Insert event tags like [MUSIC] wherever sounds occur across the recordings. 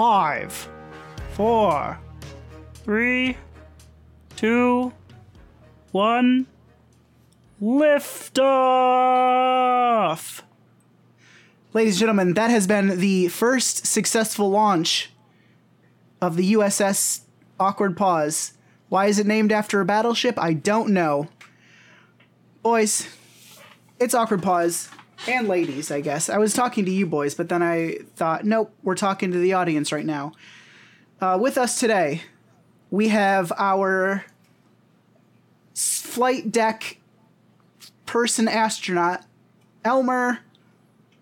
Five, four, three, two, one. Lift off! Ladies and gentlemen, that has been the first successful launch of the USS Awkward Pause. Why is it named after a battleship? I don't know. Boys, it's Awkward Pause. And ladies, I guess. I was talking to you boys, but then I thought, nope, we're talking to the audience right now. Uh, with us today, we have our flight deck person astronaut, Elmer,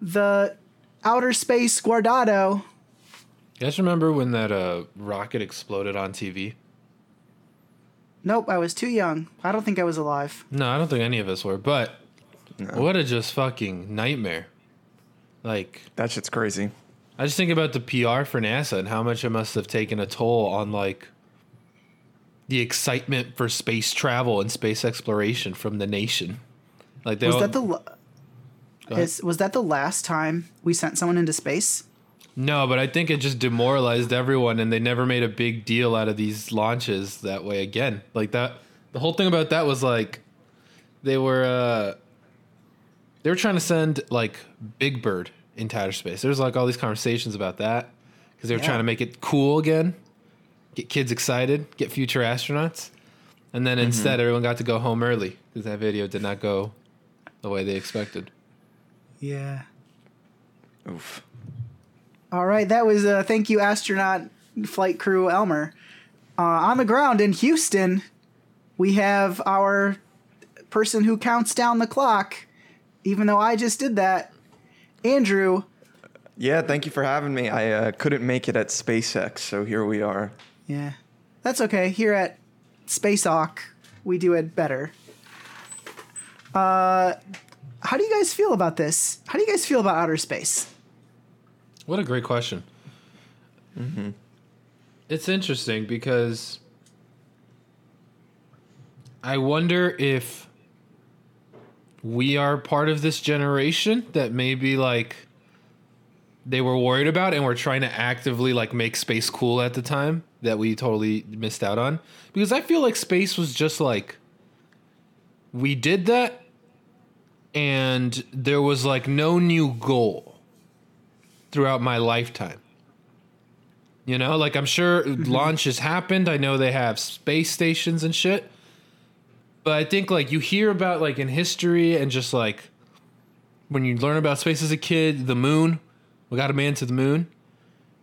the outer space Guardado. You guys remember when that uh, rocket exploded on TV? Nope, I was too young. I don't think I was alive. No, I don't think any of us were, but what a just fucking nightmare. Like, That shit's crazy. I just think about the PR for NASA and how much it must have taken a toll on, like, the excitement for space travel and space exploration from the nation. Like, they Was all- that the la- is, was that the last time we sent someone into space? No, but I think it just demoralized everyone and they never made a big deal out of these launches that way again. Like that the whole thing about that was like they were uh they were trying to send like Big Bird into outer space. There's like all these conversations about that because they were Yeah. trying to make it cool again, get kids excited, get future astronauts. And then instead everyone got to go home early because that video did not go the way they expected. Yeah. Oof. All right, that was uh, thank you, astronaut flight crew Elmer. Uh, on the ground in Houston, we have our person who counts down the clock. Even though I just did that, Andrew. Yeah, thank you for having me. I uh, couldn't make it at SpaceX, so here we are. Yeah, that's okay. Here at Space Hawk, we do it better. Uh, how do you guys feel about this? How do you guys feel about outer space? What a great question. It's interesting because I wonder if we are part of this generation that maybe like they were worried about and were trying to actively like make space cool at the time that we totally missed out on because I feel like space was just like we did that and there was like no new goal throughout my lifetime. You know, like I'm sure launches happened. I know they have space stations and shit. But I think like you hear about like in history and just like when you learn about space as a kid, the moon, we got a man to the moon.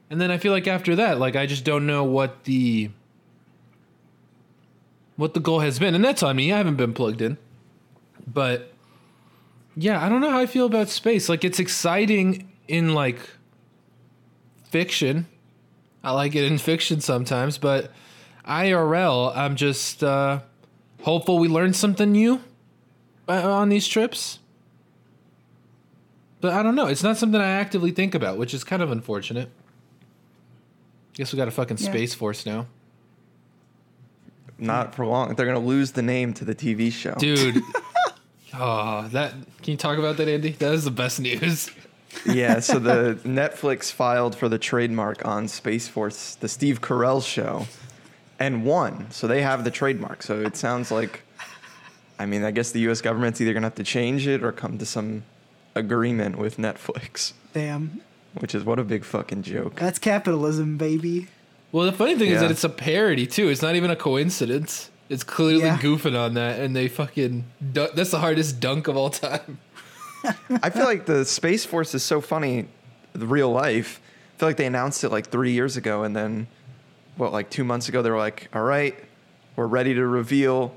And then I feel like after that, like I just don't know what the what the goal has been. And that's on me. I haven't been plugged in. But yeah, I don't know how I feel about space. Like it's exciting in like fiction. I like it in fiction sometimes, but IRL, I'm just uh, hopeful we learn something new uh, on these trips. But I don't know. It's not something I actively think about, which is kind of unfortunate. Guess we got a fucking Yeah. space force now, Not for long. They're gonna lose the name to the TV show. dude. [LAUGHS] oh, that can you talk about that, Andy? That is the best news. yeah, [LAUGHS] so the Netflix filed for the trademark on Space Force, the Steve Carell show, and won. So they have the trademark. So it sounds like, I mean, I guess the U.S. government's either gonna have to change it or come to some agreement with Netflix, Damn, which is what a big fucking joke. that's capitalism, baby. Well, the funny thing is that it's a parody too. It's not even a coincidence. It's clearly Yeah. goofing on that, and they fucking. Du- that's the hardest dunk of all time. I feel like the Space Force is so funny, the real life. I feel like they announced it like three years ago, and then, what, like two months ago, they were like, all right, we're ready to reveal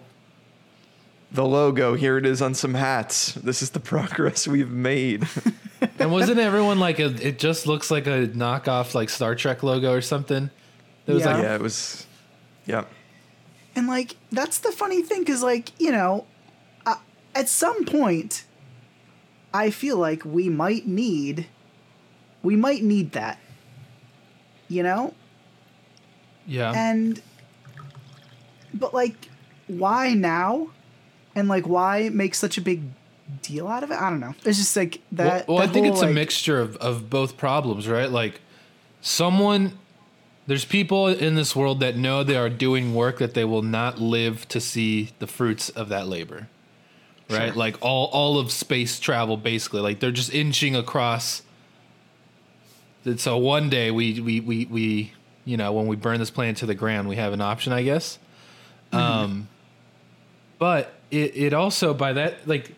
the logo. Here it is on some hats. This is the [LAUGHS] progress we've made. [LAUGHS] And wasn't everyone like a? It just looks like a knockoff, like Star Trek logo or something. It was Yeah. like yeah, it was, yep. And like that's the funny thing cuz like, you know, uh, at some point I feel like we might need we might need that. You know? Yeah. And but like why now? And like why make such a big deal out of it? I don't know. It's just like that well, I that think whole, it's a mixture of of both problems, right? Like someone there's people in this world that know they are doing work that they will not live to see the fruits of that labor. Right? Sure. Like all all of space travel basically. Like they're just inching across and so one day we we we we you know when we burn this planet to the ground we have an option I guess. Um but it it also by that like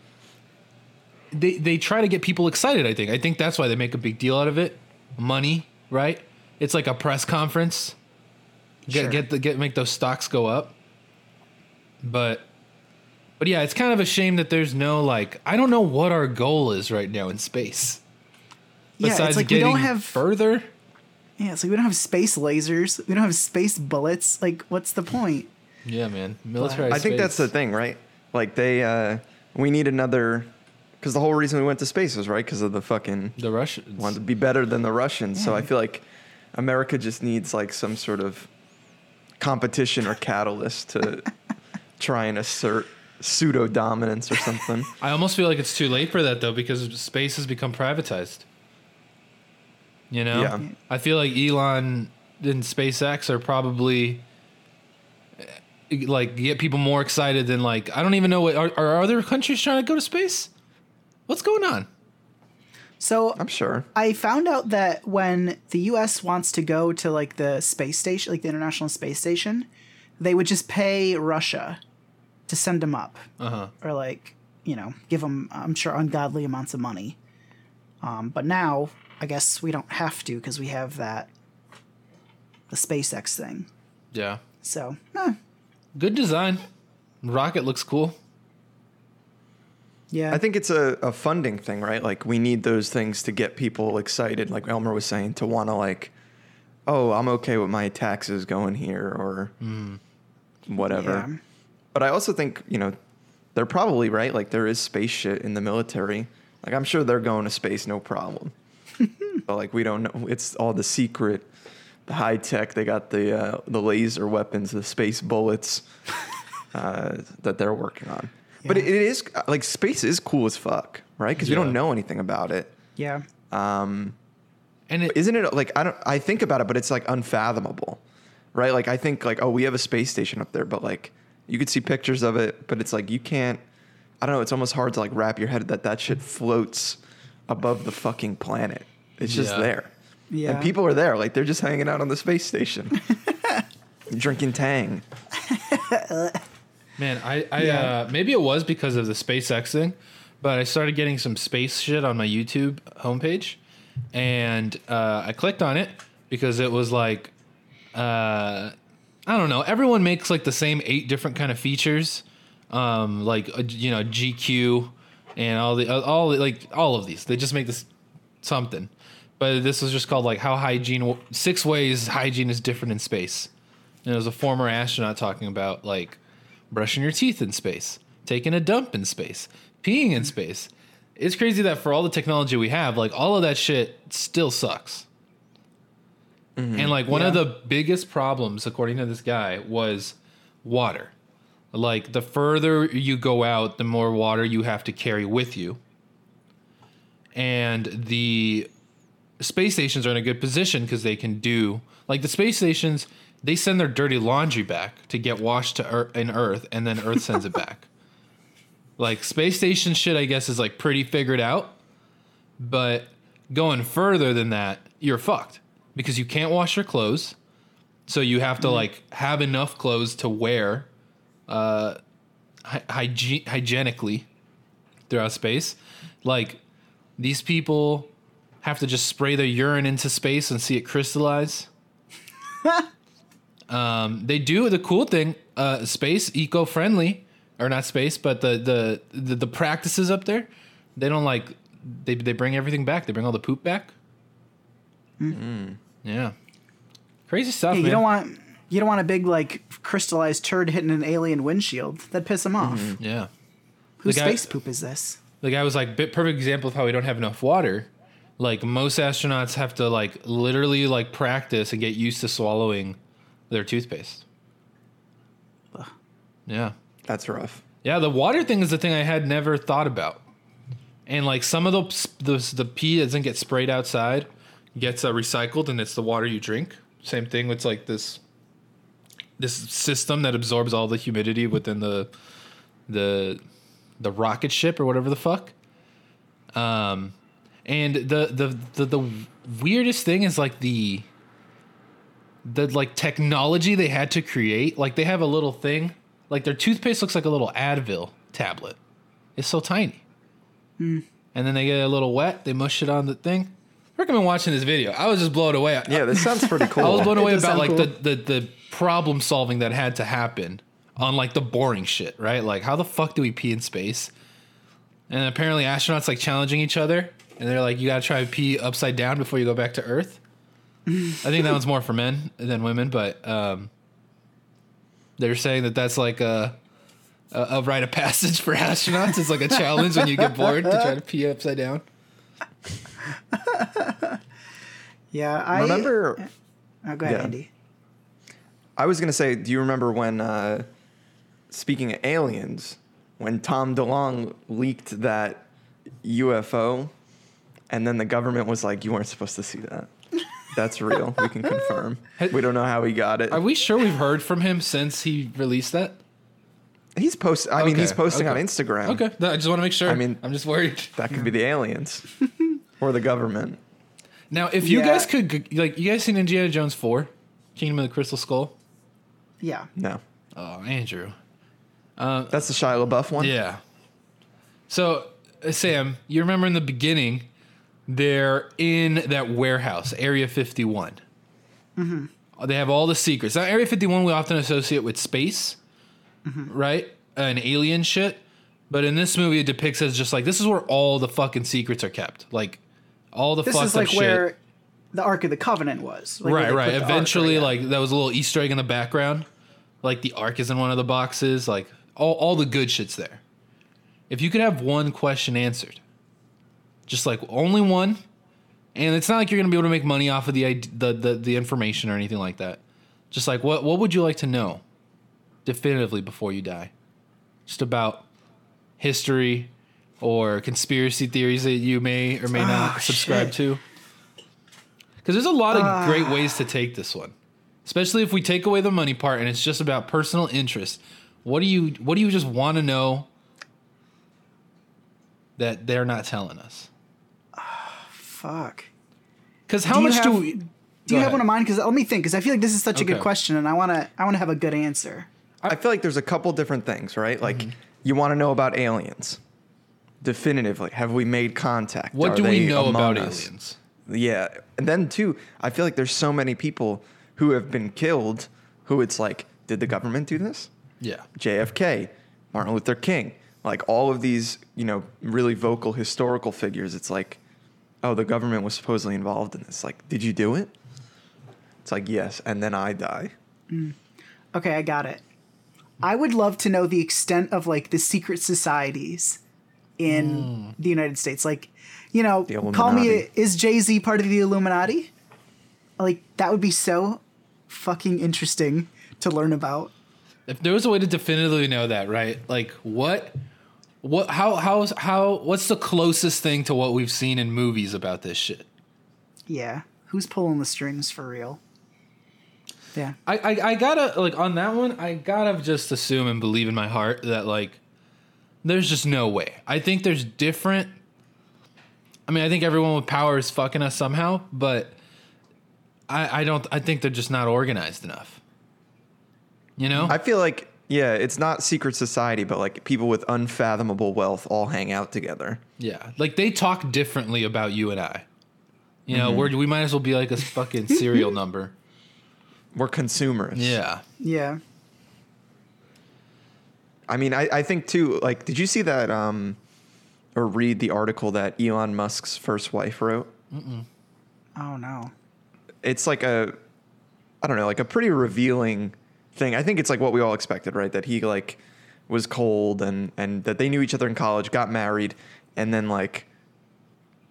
they they try to get people excited I think. I think that's why they make a big deal out of it. Money, right? It's like a press conference. Get Sure. get the get make those stocks go up. But but yeah, it's kind of a shame that there's no like I don't know what our goal is right now in space. Yeah, Besides it's like we don't have further. Yeah, it's like we don't have space lasers. We don't have space bullets. Like, what's the point? Yeah, man. Military. I think that's the thing, right? Like they, uh, we need another, because the whole reason we went to space was right because of the fucking the Russians. wanted to be better than the Russians. So I feel like America just needs like some sort of competition or catalyst to [LAUGHS] try and assert pseudo dominance or something. I almost feel like it's too late for that though because space has become privatized. You know, Yeah. I feel like Elon and SpaceX are probably like get people more excited than like I don't even know what are, are other countries trying to go to space. What's going on? So I'm sure. I found out that when the U.S. wants to go to like the space station, like the International Space Station, they would just pay Russia to send them up, Uh huh. or like you know, give them, I'm sure, ungodly amounts of money. Um, but now, I guess we don't have to because we have that the SpaceX thing. Yeah. So, eh, Good design. Rocket looks cool. yeah, I think it's a, a funding thing, right? Like we need those things to get people excited, like Elmer was saying, to want to like, oh, I'm okay with my taxes going here or whatever. Yeah. But I also think, you know, they're probably right. Like there is space shit in the military. Like I'm sure they're going to space no problem. But like we don't know. It's all the secret, the high tech. They got the uh, the laser weapons, the space bullets [LAUGHS] uh, that they're working on. But it, it is like space is cool as fuck, right? Because we don't know anything about it. yeah. And it, Isn't it like I don't? I think about it, but it's like unfathomable, right? Like I think like oh, we have a space station up there, but like you could see pictures of it, but it's like you can't. I don't know. It's almost hard to like wrap your head that that shit floats above the fucking planet. It's just Yeah. there, Yeah. and people are there, like they're just hanging out on the space station, [LAUGHS] drinking Tang. Man, I, I Yeah. uh, maybe it was because of the SpaceX thing, but I started getting some space shit on my YouTube homepage, and uh, I clicked on it because it was like, uh, I don't know. Everyone makes like the same eight different kind of features, um, like uh, you know GQ and all the all like all of these. They just make this something, but this was just called like how hygiene six ways hygiene is different in space. And it was a former astronaut talking about like brushing your teeth in space, taking a dump in space, peeing in space. It's crazy that for all the technology we have, like all of that shit still sucks. Mm-hmm. And like one of the biggest problems, according to this guy, was water. Like the further you go out, the more water you have to carry with you. And the space stations are in a good position because they can do like the space stations they send their dirty laundry back to get washed to earth, in earth and then earth sends it back [LAUGHS] like space station shit i guess is like pretty figured out but going further than that you're fucked because you can't wash your clothes so you have to mm-hmm. like have enough clothes to wear uh hy- hygie- hygienically throughout space like these people have to just spray their urine into space and see it crystallize. [LAUGHS] um, they do the cool thing, uh, space eco friendly, or not space, but the, the the the practices up there. They don't like they they bring everything back. They bring all the poop back. Yeah, crazy stuff. Hey, man. you don't want you don't want a big like crystallized turd hitting an alien windshield. That'd piss them off. yeah. Whose The guy- space poop is this? The guy was like, bit perfect example of how we don't have enough water. Like most astronauts have to like literally like practice and get used to swallowing their toothpaste. Yeah. That's rough. Yeah, the water thing is the thing I had never thought about. And like some of the the, the pee doesn't get sprayed outside gets uh, recycled and it's the water you drink. Same thing with like this this system that absorbs all the humidity within the the the rocket ship or whatever the fuck. Um, and the the the, the weirdest thing is like the the like technology they had to create. Like they have a little thing, like their toothpaste looks like a little Advil tablet. It's so tiny. And then they get a little wet. They mush it on the thing. I recommend watching this video. I was just blown away. Yeah, this sounds pretty cool. [LAUGHS] I was blown away about like cool. the, the the problem solving that had to happen on like the boring shit, right? Like how the fuck do we pee in space? And apparently astronauts like challenging each other, and they're like, you gotta try to pee upside down before you go back to Earth. [LAUGHS] I think that one's more for men than women, but um, they're saying that that's like a, a a rite of passage for [LAUGHS] astronauts. It's like a challenge when you get bored to try to pee upside down. [LAUGHS] Yeah, I Remember, Oh, go ahead, Yeah. Andy. I was gonna say, do you remember when? Uh, speaking of aliens, when Tom DeLonge leaked that UFO, and then the government was like, "You weren't supposed to see that." That's real. we can confirm. We don't know how he got it. Are we sure we've heard from him since he released that? He's post. I mean, he's posting okay. on Instagram. Okay, no, I just want to make sure. I mean- I'm just worried. That could be the aliens [LAUGHS] or the government. Now, if you Yeah. guys could, like, you guys seen Indiana Jones four, Kingdom of the Crystal Skull? Yeah. No, Oh, Andrew. that's the Shia LaBeouf one. Yeah. So, uh, Sam, you remember in the beginning, they're in that warehouse, Area 51. Mm-hmm. They have all the secrets. Now, Area 51 we often associate with space, right? And alien shit. But in this movie, it depicts as just like this is where all the fucking secrets are kept. Like, all the This fucked is like shit. where the Ark of the Covenant was. like right, right. put the Ark, Eventually, yeah. like that was a little Easter egg in the background. Like the ark is in one of the boxes. Like all, all the good shit's there. If you could have one question answered, just like only one, and it's not like you're gonna be able to make money off of the the the, the information or anything like that. Just like what what would you like to know, definitively before you die, just about history or conspiracy theories that you may or may not Oh, subscribe shit. to. Because there's a lot of great ways to take this one, especially if we take away the money part and it's just about personal interest. What do you What do you just want to know that they're not telling us? fuck. Because how Do you much do we? Do Go you have one of mine? Because let me think. Because I feel like this is such a good question, and I wanna I wanna have a good answer. I feel like there's a couple different things, right? Like Mm-hmm. you want to know about aliens. Definitively, have we made contact? What Are do we know about us? aliens? Yeah, and then too, I feel like there's so many people who have been killed who it's like, did the government do this? Yeah. JFK, Martin Luther King, like all of these, you know, really vocal historical figures. It's like, oh, the government was supposedly involved in this. Like, did you do it? It's like yes, and then I die. Mm. Okay, I got it. I would love to know the extent of like the secret societies in hmm. the United States. Like, you know, call me is Jay Z part of the Illuminati? Like that would be so fucking interesting to learn about. If there was a way to definitively know that, right? Like what? What? How? How? How? What's the closest thing to what we've seen in movies about this shit? Yeah, who's pulling the strings for real? Yeah, I, I, I gotta like on that one. I gotta just assume and believe in my heart that like, there's just no way. I think there's different. I mean, I think everyone with power is fucking us somehow, but I I don't. I think they're just not organized enough. You know? I feel like yeah, it's not secret society, but like people with unfathomable wealth all hang out together. yeah, like they talk differently about you and I. You know, mm-hmm. we're, we might as well be like a fucking serial [LAUGHS] number. We're consumers. Yeah. yeah. I mean, I, I think too, like, did you see that um or read the article that Elon Musk's first wife wrote? Oh no. It's like a I don't know, like a pretty revealing thing. I think it's like what we all expected, right? That he like was cold and and that they knew each other in college, got married, and then like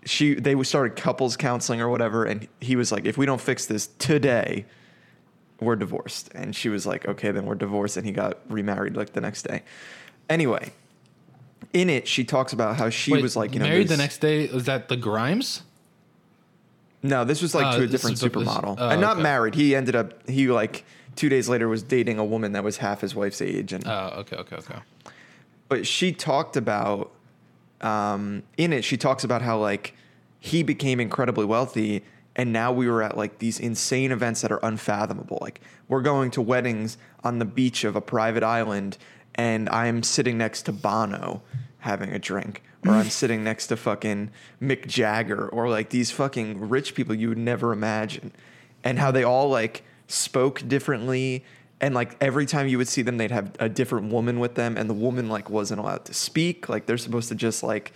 she they started couples counseling or whatever, and he was like, if we don't fix this today, we're divorced. And she was like, okay, then we're divorced, and he got remarried like the next day. Anyway, in it, she talks about how she Wait, was like, you know, married the next day. Was that the Grimes? No, this was like Oh, to a different is the- this- supermodel, oh, and not okay. married. He ended up he like two days later was dating a woman that was half his wife's age, and Oh, okay, okay, okay. but she talked about um, in it she talks about how like he became incredibly wealthy and now we were at like these insane events that are unfathomable. Like we're going to weddings on the beach of a private island and i'm sitting next to bono having a drink or i'm [LAUGHS] sitting next to fucking mick jagger or like these fucking rich people you would never imagine. And how they all like spoke differently and like every time you would see them they'd have a different woman with them and the woman like wasn't allowed to speak. Like they're supposed to just like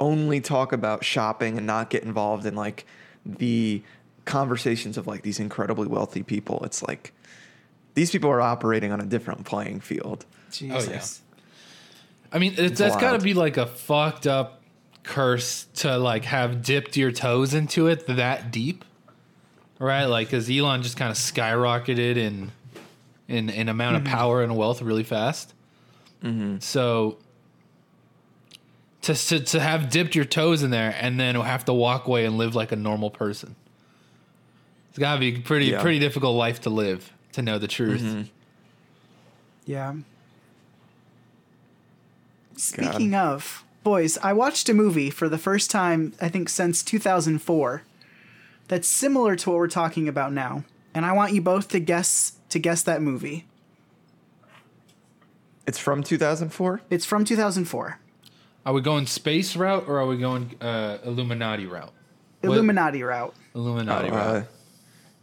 only talk about shopping and not get involved in like the conversations of like these incredibly wealthy people it's like these people are operating on a different playing field Jesus. Oh, I mean, it's, It's that's got to be like a fucked up curse to like have dipped your toes into it that deep, right? Like, because Elon just kind of skyrocketed in in in amount of mm-hmm. power and wealth really fast. Mm-hmm. So to, to to have dipped your toes in there and then have to walk away and live like a normal person, it's got to be pretty Yeah. pretty difficult life to live to know the truth. Mm-hmm. Yeah. Speaking of, boys, I watched a movie for the first time, I think, since 2004 that's similar to what we're talking about now. And I want you both to guess to guess that movie. it's from 2004 It's from 2004. Are we going space route or are we going uh, Illuminati route? What- Illuminati route. Illuminati uh, route.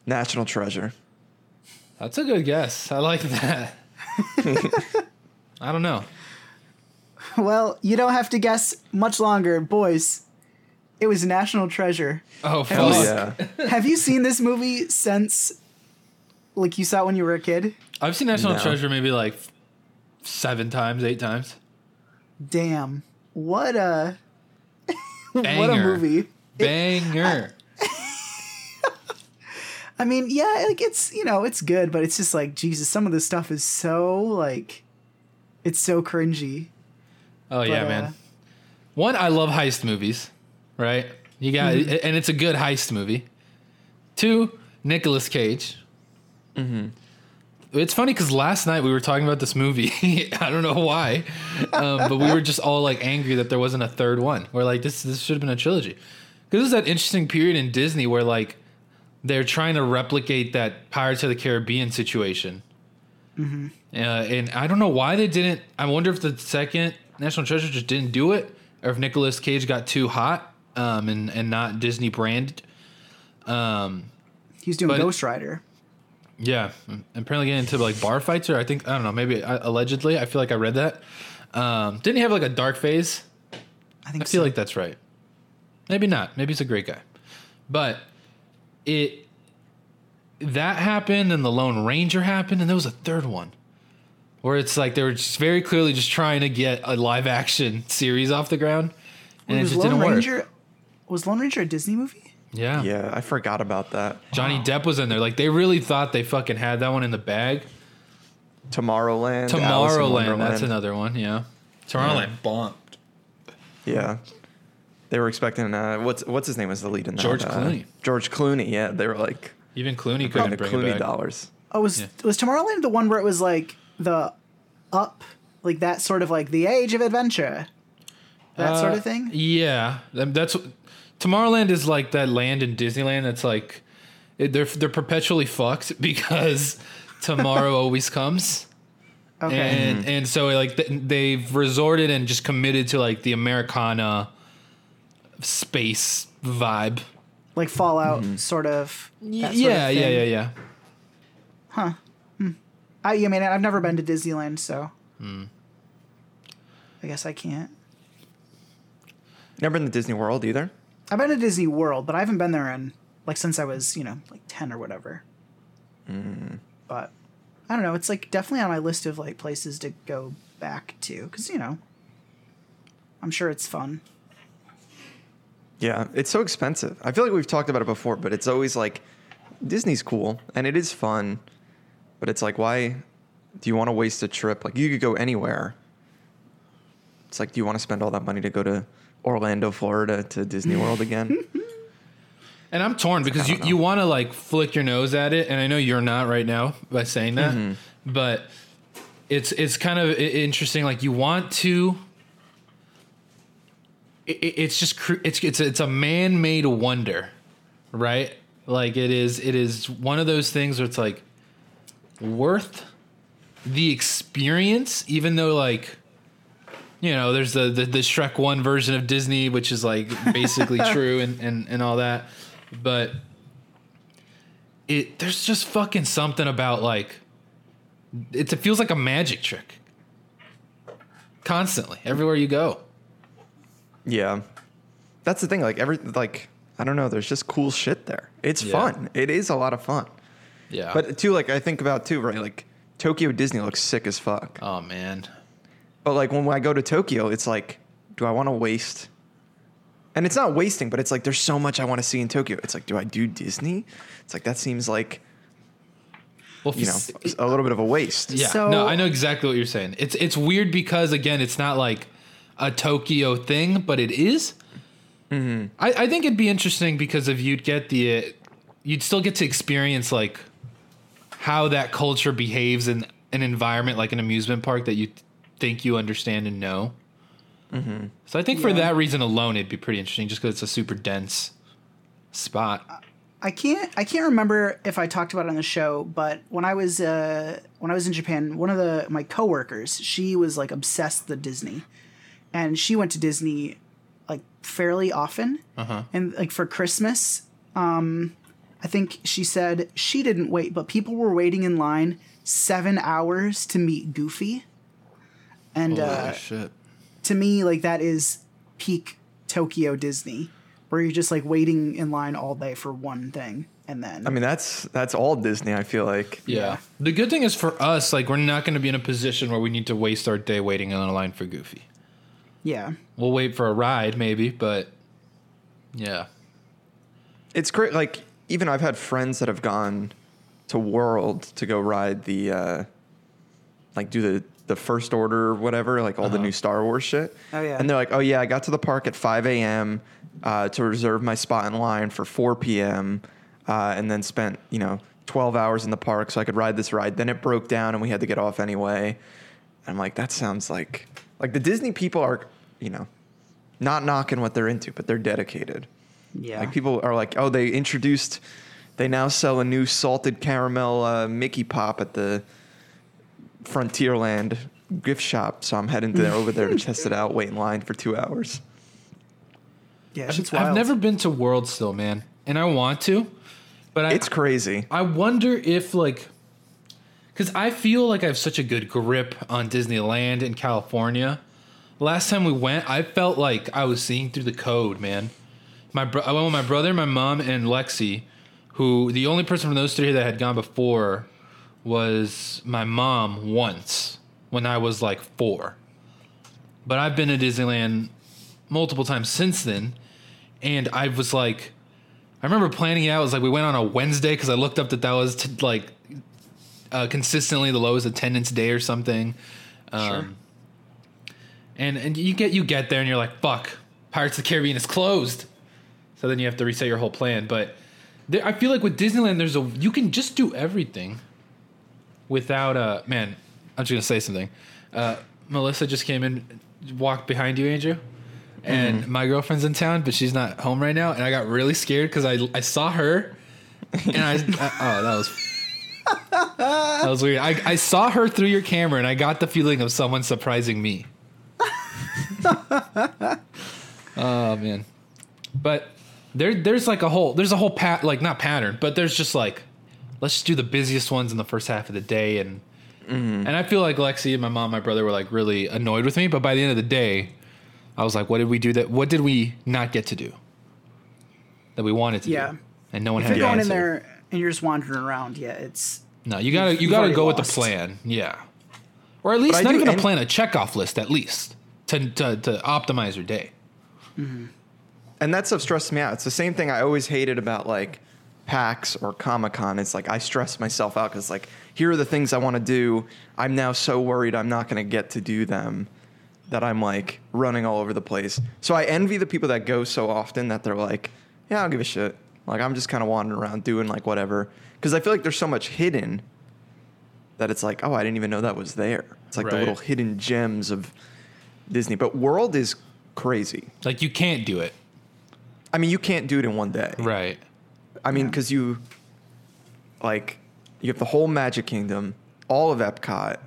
national treasure That's a good guess. I like that. [LAUGHS] I don't know. Well, you don't have to guess much longer, boys. It was National Treasure. Oh, oh fuck. yeah [LAUGHS] have you seen this movie since like you saw it when you were a kid? I've seen National No. Treasure maybe like seven times, eight times. Damn. What a [LAUGHS] what a movie. Banger. [LAUGHS] I mean, yeah, like it's you know it's good, but it's just like Jesus. Some of this stuff is so like, it's so cringy. oh yeah, But, man. uh, One, I love heist movies. Right? You got, and it's a good heist movie. Two, Nicolas Cage. Mm-hmm. It's funny because last night we were talking about this movie. [LAUGHS] I don't know why, um, but we were just all like angry that there wasn't a third one. We're like, this this should have been a trilogy. Because this is that interesting period in Disney where like they're trying to replicate that Pirates of the Caribbean situation. Uh, and I don't know why they didn't. I wonder if the second National Treasure just didn't do it, or if Nicolas Cage got too hot um, and and not Disney branded. Um, He's doing Ghost Rider. Yeah, apparently getting into like bar fights, or I think I don't know, maybe uh, allegedly. I feel like I read that. Um, didn't he have like a dark phase? I think I feel so. like that's right. Maybe not. Maybe he's a great guy. But it that happened and the Lone Ranger happened and there was a third one. Where it's like they were just very clearly just trying to get a live action [LAUGHS] series off the ground. And it was just Lone didn't Ranger work. was Lone Ranger a Disney movie? Yeah. yeah i forgot about that Johnny Depp was in there. Like they really thought they fucking had that one in the bag. tomorrowland Alice in Tomorrowland, Wonderland. that's another one, yeah. Tomorrowland bombed. Yeah. They were expecting uh, what's what's his name was the lead in that? George uh, Clooney. George Clooney. Yeah, they were like Even Clooney putting couldn't the bring Clooney it back. dollars. Oh, was Yeah. was Tomorrowland the one where it was like the up, like that sort of like the age of adventure, that sort Uh, of thing? Yeah, that's Tomorrowland is like that land in Disneyland that's like they're they're perpetually fucked [LAUGHS] because tomorrow [LAUGHS] always comes. Okay. And mm-hmm. and so like they've resorted and just committed to like the Americana space vibe. like Fallout, mm-hmm. sort of. that yeah, sort of yeah, thing. yeah, yeah. Hmm. I, I mean, I've never been to Disneyland, so Hmm. I guess I can't. Never been to Disney World either. I've been to Disney World, but I haven't been there in like since I was, you know, like ten or whatever. Hmm. But I don't know. It's like definitely on my list of like places to go back to because you know, I'm sure it's fun. Yeah, it's so expensive. I feel like we've talked about it before, but it's always like Disney's cool and it is fun, but it's like why do you want to waste a trip? Like you could go anywhere. It's like do you want to spend all that money to go to Orlando, Florida to Disney World again? [LAUGHS] And I'm torn because you, you want to like flick your nose at it, and I know you're not right now by saying that, Mm-hmm. but it's it's kind of interesting. Like you want to. i- i- It's just it's it's it's a man-made wonder, right? Like it is it is one of those things where it's like worth the experience, even though like you know, there's the, the the Shrek one version of Disney, which is like basically [LAUGHS] true and, and and all that, but it there's just fucking something about like it, it feels like a magic trick constantly everywhere you go. Yeah. That's the thing. Like every like I don't know. There's just cool shit there. It's Yeah. fun. It is a lot of fun. Yeah, But too, like I think about too, right? Like Tokyo Disney looks sick as fuck. oh man, But like when I go to Tokyo, it's like, do I want to waste? And it's not wasting, but it's like there's so much I want to see in Tokyo. It's like, do I do Disney? It's like that seems like well, you know a little bit of a waste. Yeah, So- no, I know exactly what you're saying. It's it's weird because again, it's not like a Tokyo thing, but it is. Hmm. I, I think it'd be interesting because if you'd get the, uh, you'd still get to experience like how that culture behaves in an environment like an amusement park that you think you understand and know. So I think for that reason alone, it'd be pretty interesting, just because it's a super dense spot. I can't I can't remember if I talked about it on the show, but when I was uh, when I was in Japan, one of the my coworkers, she was like obsessed with Disney, and she went to Disney like fairly often, Uh-huh. and like for Christmas, um, I think she said she didn't wait, but people were waiting in line seven hours to meet Goofy, and uh, shit! to me like that is peak Tokyo Disney, where you're just like waiting in line all day for one thing, and then I mean that's that's all Disney. I feel like. Yeah. The good thing is for us, like we're not going to be in a position where we need to waste our day waiting in a line for Goofy. yeah. We'll wait for a ride, maybe, but yeah. It's great. Like even I've had friends that have gone to World to go ride the, uh, like do the the first order or whatever, like all the new Star Wars shit. Oh, yeah. And they're like, oh yeah, I got to the park at 5 a.m. Uh, to reserve my spot in line for 4 p.m. Uh, and then spent you know 12 hours in the park so I could ride this ride. Then it broke down and we had to get off anyway. And I'm like, that sounds like like the Disney people are, you know, not knocking what they're into, but they're dedicated. Yeah. Like people are like, oh, they introduced, they now sell a new salted caramel uh, Mickey Pop at the Frontierland gift shop. So I'm heading there over there to test it out, wait in line for two hours. yeah, I've, it's wild. I've never been to World still, man. And I want to, but I, It's crazy. I wonder if like because I feel like I have such a good grip on Disneyland in California. Last time we went, I felt like I was seeing through the code, man. My bro- I went with my brother, my mom, and Lexi, who the only person from those three that had gone before was my mom once when I was like four. But I've been to Disneyland multiple times since then, and I was like, I remember planning it out. It was like we went on a Wednesday because I looked up that that was t- like uh, consistently the lowest attendance day or something. Um, And and you get you get there and you're like, fuck, Pirates of the Caribbean is closed. So then you have to reset your whole plan. But there, I feel like with Disneyland, there's a you can just do everything without a man. I'm just gonna say something. Uh, Melissa just came in, walked behind you, Andrew and my girlfriend's in town, but she's not home right now. And I got really scared because I I saw her, and I, [LAUGHS] I oh that was that was weird. I I saw her through your camera, and I got the feeling of someone surprising me. [LAUGHS] oh man, but there there's like a whole there's a whole pat like not pattern, but there's just like let's just do the busiest ones in the first half of the day and. Mm-hmm. And I feel like Lexi and my mom, my brother were like really annoyed with me, but by the end of the day, I was like, what did we do that? What did we not get to do that we wanted to Yeah. do? And no one if had you're the going in there and you're just wandering around, yeah, it's No, you gotta you gotta already go with the plan. Yeah. Or at least not do- even a plan, a checkoff list at least to, to, to optimize your day. Mm-hmm. And that stuff stresses me out. It's the same thing I always hated about like PAX or Comic Con. It's like I stress myself out because like here are the things I want to do. I'm now so worried I'm not going to get to do them that I'm like running all over the place. So I envy the people that go so often that they're like, yeah, I'll give a shit. Like I'm just kind of wandering around doing like whatever because I feel like there's so much hidden that it's like, oh, I didn't even know that was there. It's like the little hidden gems of Disney. But World is crazy. Like you can't do it. I mean, you can't do it in one day. Right. I mean, because you like you have the whole Magic Kingdom, all of Epcot.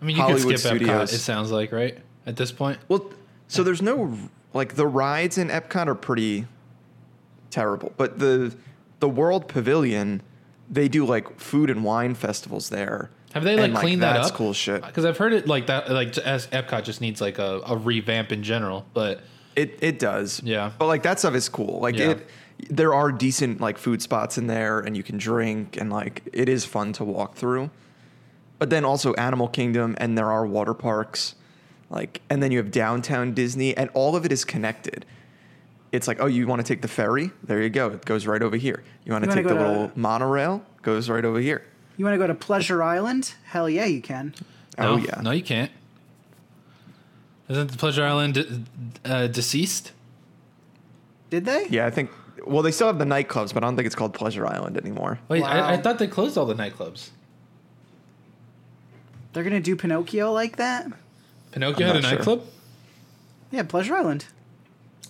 I mean, you Hollywood can skip Studios. Epcot. It sounds like right at this point. Well, so there's no like the rides in Epcot are pretty terrible, but the the World Pavilion, they do like food and wine festivals there. Have they like cleaned that that's up? cool shit. Because I've heard it like that. Like as Epcot just needs like a, a revamp in general. But It it does. Yeah. But like that stuff is cool. Like Yeah. it there are decent like food spots in there and you can drink and like it is fun to walk through. But then also Animal Kingdom and there are water parks. Like and then you have downtown Disney and all of it is connected. It's like, oh, you want to take the ferry? There you go. It goes right over here. You want to You wanna take the to- little monorail? Goes right over here. You want to go to Pleasure Island? Hell yeah, you can. Oh no, yeah. no, you can't. Isn't the Pleasure Island de- uh, deceased? Did they? Yeah, I think well they still have the nightclubs, but I don't think it's called Pleasure Island anymore. Wait, I, I thought they closed all the nightclubs. They're gonna do Pinocchio like that? Pinocchio I'm had a not sure. nightclub. Yeah, Pleasure Island.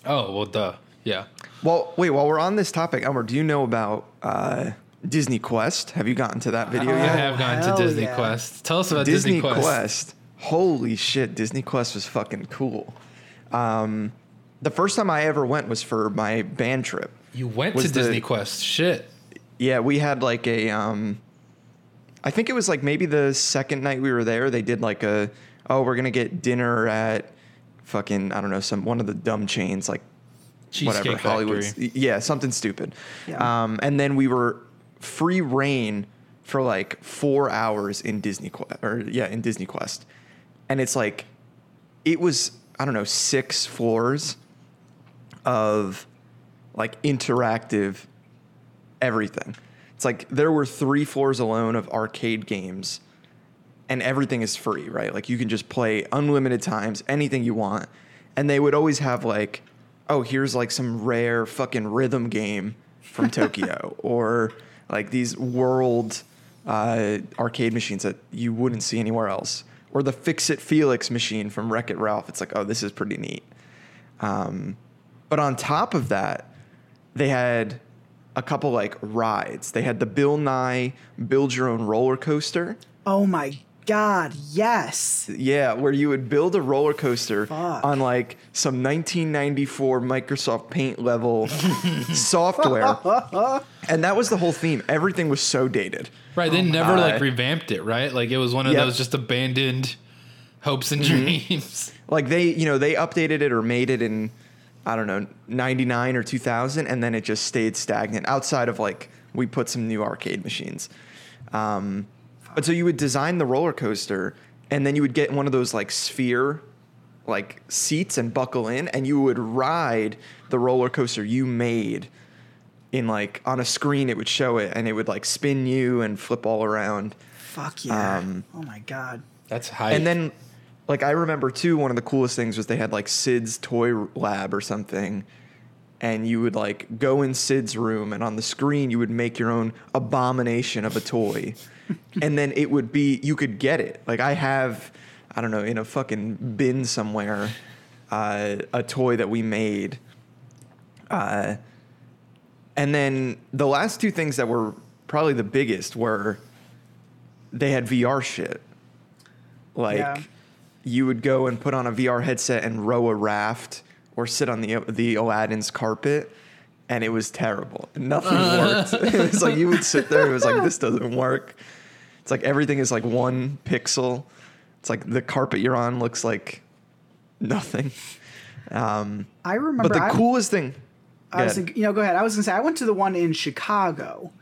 Oh well, duh. Yeah. Well, wait, while we're on this topic, Elmer, do you know about uh, Disney Quest? Have you gotten to that video yet? I yet? have gone to Disney yeah. Quest. Tell us about Disney, Quest. Disney, Quest. Quest. Holy shit, Disney Quest was fucking cool. Um, the first time I ever went was for my band trip. You went Was to the- Disney Quest. Shit. Yeah, we had like a um I think it was like maybe the second night we were there, they did like a oh, we're going to get dinner at fucking I don't know, some one of the dumb chains like Cheesecake whatever Hollywood. Yeah, something stupid. Yeah. Um, and then we were free reign for like four hours in Disney Quest, or yeah, in Disney Quest, and it's like it was I don't know six floors of like interactive everything. It's like there were three floors alone of arcade games and everything is free, right? Like you can just play unlimited times, anything you want. And they would always have like, oh, here's like some rare fucking rhythm game from [LAUGHS] Tokyo, or like these world uh, arcade machines that you wouldn't see anywhere else, or the Fix It Felix machine from Wreck It Ralph. It's like, oh, this is pretty neat. Um, but on top of that, they had a couple like rides. They had the Bill Nye Build Your Own Roller Coaster. Oh my god, yes. Yeah, where you would build a roller coaster Fuck. on like some 1994 Microsoft Paint level [LAUGHS] software. And that was the whole theme. Everything was so dated. Right. They never Uh, like revamped it. Right. Like it was one of Yep. those just abandoned hopes and Mm-hmm. dreams. Like they, you know, they updated it or made it in I don't know, 99 or 2000 and then it just stayed stagnant outside of like we put some new arcade machines. Um, but so you would design the roller coaster and then you would get one of those like sphere like seats and buckle in and you would ride the roller coaster you made in like on a screen it would show it and it would like spin you and flip all around. Fuck yeah. Um, oh my god. That's high. And then, like, I remember too, one of the coolest things was they had like Sid's toy lab or something. And you would like go in Sid's room, and on the screen, you would make your own abomination of a toy. [LAUGHS] and then it would be, you could get it. Like, I have, I don't know, in a fucking bin somewhere, uh, a toy that we made. Uh, and then the last two things that were probably the biggest were they had VR shit. Like Yeah. You would go and put on a VR headset and row a raft or sit on the the Aladdin's carpet and it was terrible. Nothing worked. [LAUGHS] it was like you would sit there it was like this [LAUGHS] doesn't work. It's like everything is like one pixel. It's like the carpet you're on looks like nothing. Um, I remember but the I- coolest thing I was Go thinking, you know, go ahead. I was gonna say I went to the one in Chicago,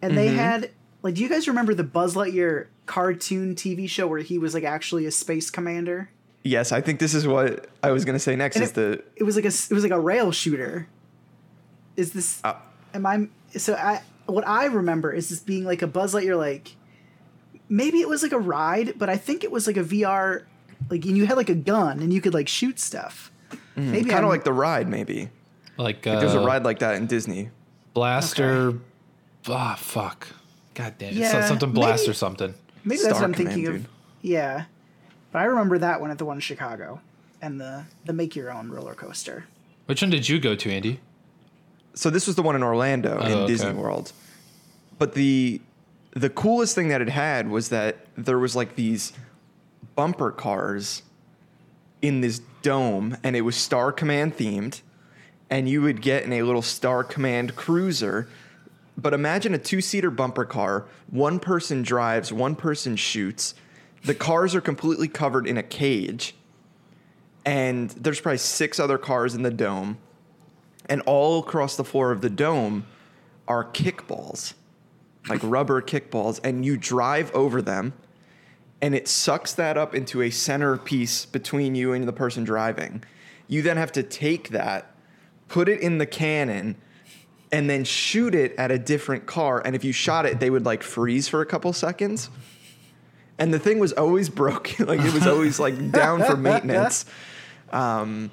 and Mm-hmm. they had like, do you guys remember the Buzz Lightyear cartoon TV show where he was like actually a space commander? Yes, I think this is what I was gonna say next And is it, the it was like a s- it was like a rail shooter. Is this? Uh, am I? So I what I remember is this being like a Buzz Lightyear like. Maybe it was like a ride, but I think it was like a VR, like and you had like a gun and you could like shoot stuff. Maybe kind of like the ride maybe. like uh, There's a ride like that in Disney. Blaster. Ah, fuck. God damn it. Yeah, something blast maybe- or something. Maybe that's what I'm thinking Command, of. Yeah, but I remember that one at the one in Chicago, and the the make your own roller coaster. Which one did you go to, Andy? So this was the one in Orlando Oh, in okay. Disney World. But the the coolest thing that it had was that there was like these bumper cars in this dome and it was Star Command themed and you would get in a little Star Command cruiser. But imagine a two-seater bumper car, one person drives, one person shoots. The cars are completely covered in a cage. And there's probably six other cars in the dome and all across the floor of the dome are kickballs, like rubber kickballs, and you drive over them, and it sucks that up into a center piece between you and the person driving. You then have to take that, put it in the cannon, and then shoot it at a different car. And if you shot it, they would like freeze for a couple seconds. And the thing was always [LAUGHS] broken, like it was always like down for maintenance. Um,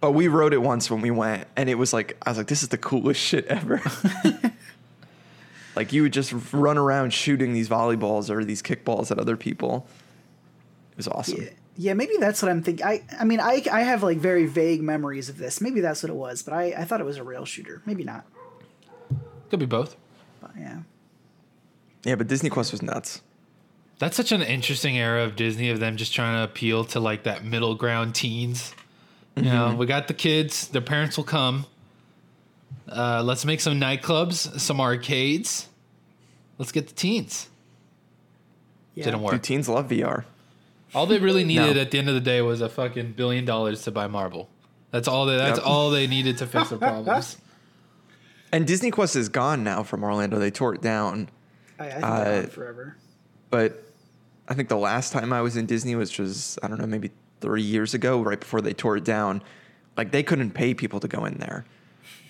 but we rode it once when we went, and it was like I was like, "This is the coolest shit ever." [LAUGHS] like you would just run around shooting these volleyballs or these kickballs at other people. It was awesome. Yeah, yeah, maybe that's what I'm thinking. I I mean, I I have like very vague memories of this. Maybe that's what it was, but I I thought it was a rail shooter. Maybe not. Could be both. But yeah. Yeah, but Disney Quest was nuts. That's such an interesting era of Disney of them just trying to appeal to like that middle ground teens. You know, we got the kids, their parents will come. Uh, let's make some nightclubs, some arcades. Let's get the teens. Yeah. Didn't work. Dude, teens love VR. All they really needed No. at the end of the day was a fucking billion dollars to buy Marvel. That's all they that's Yep. all they needed to fix their problems. [LAUGHS] And Disney Quest is gone now from Orlando. They tore it down. I, I think Uh, forever. But I think the last time I was in Disney, which was I don't know, maybe three years ago, right before they tore it down. Like they couldn't pay people to go in there.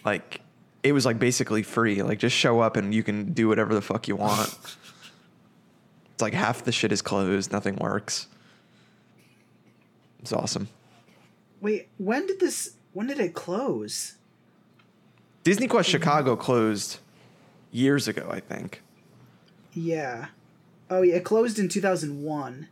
Like it was like basically free. Like just show up and you can do whatever the fuck you want. [LAUGHS] it's like half the shit is closed. Nothing works. It's awesome. Wait, when did this? When did it close? Disney Quest Chicago closed years ago, I think. Yeah. Oh yeah, it closed in 2001,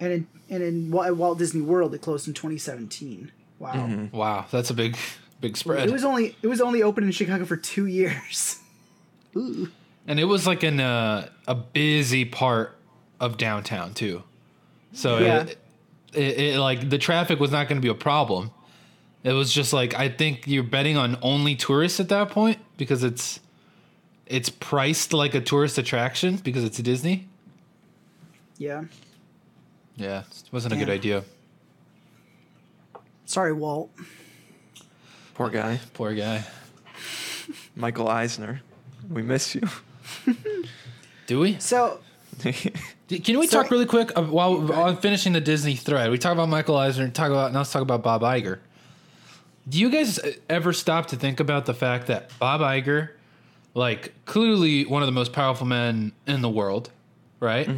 and in and in Walt Disney World it closed in 2017. Wow. Mm-hmm. Wow, that's a big big spread. It was only it was only open in Chicago for two years. [LAUGHS] Ooh. and it was like in a, a busy part of downtown too. So Yeah. it, it, it like the traffic was not going to be a problem. It was just like I think you're betting on only tourists at that point because it's it's priced like a tourist attraction because it's Disney. Yeah. Yeah, it wasn't a good idea. Sorry, Walt. Poor guy. Poor guy. Michael Eisner. We miss you. [LAUGHS] Do we? So [LAUGHS] Can we So- talk really quick uh, while while I'm finishing the Disney thread? We talk about Michael Eisner. And talk about now. Let's talk about Bob Iger. Do you guys ever stop to think about the fact that Bob Iger, like clearly one of the most powerful men in the world, right?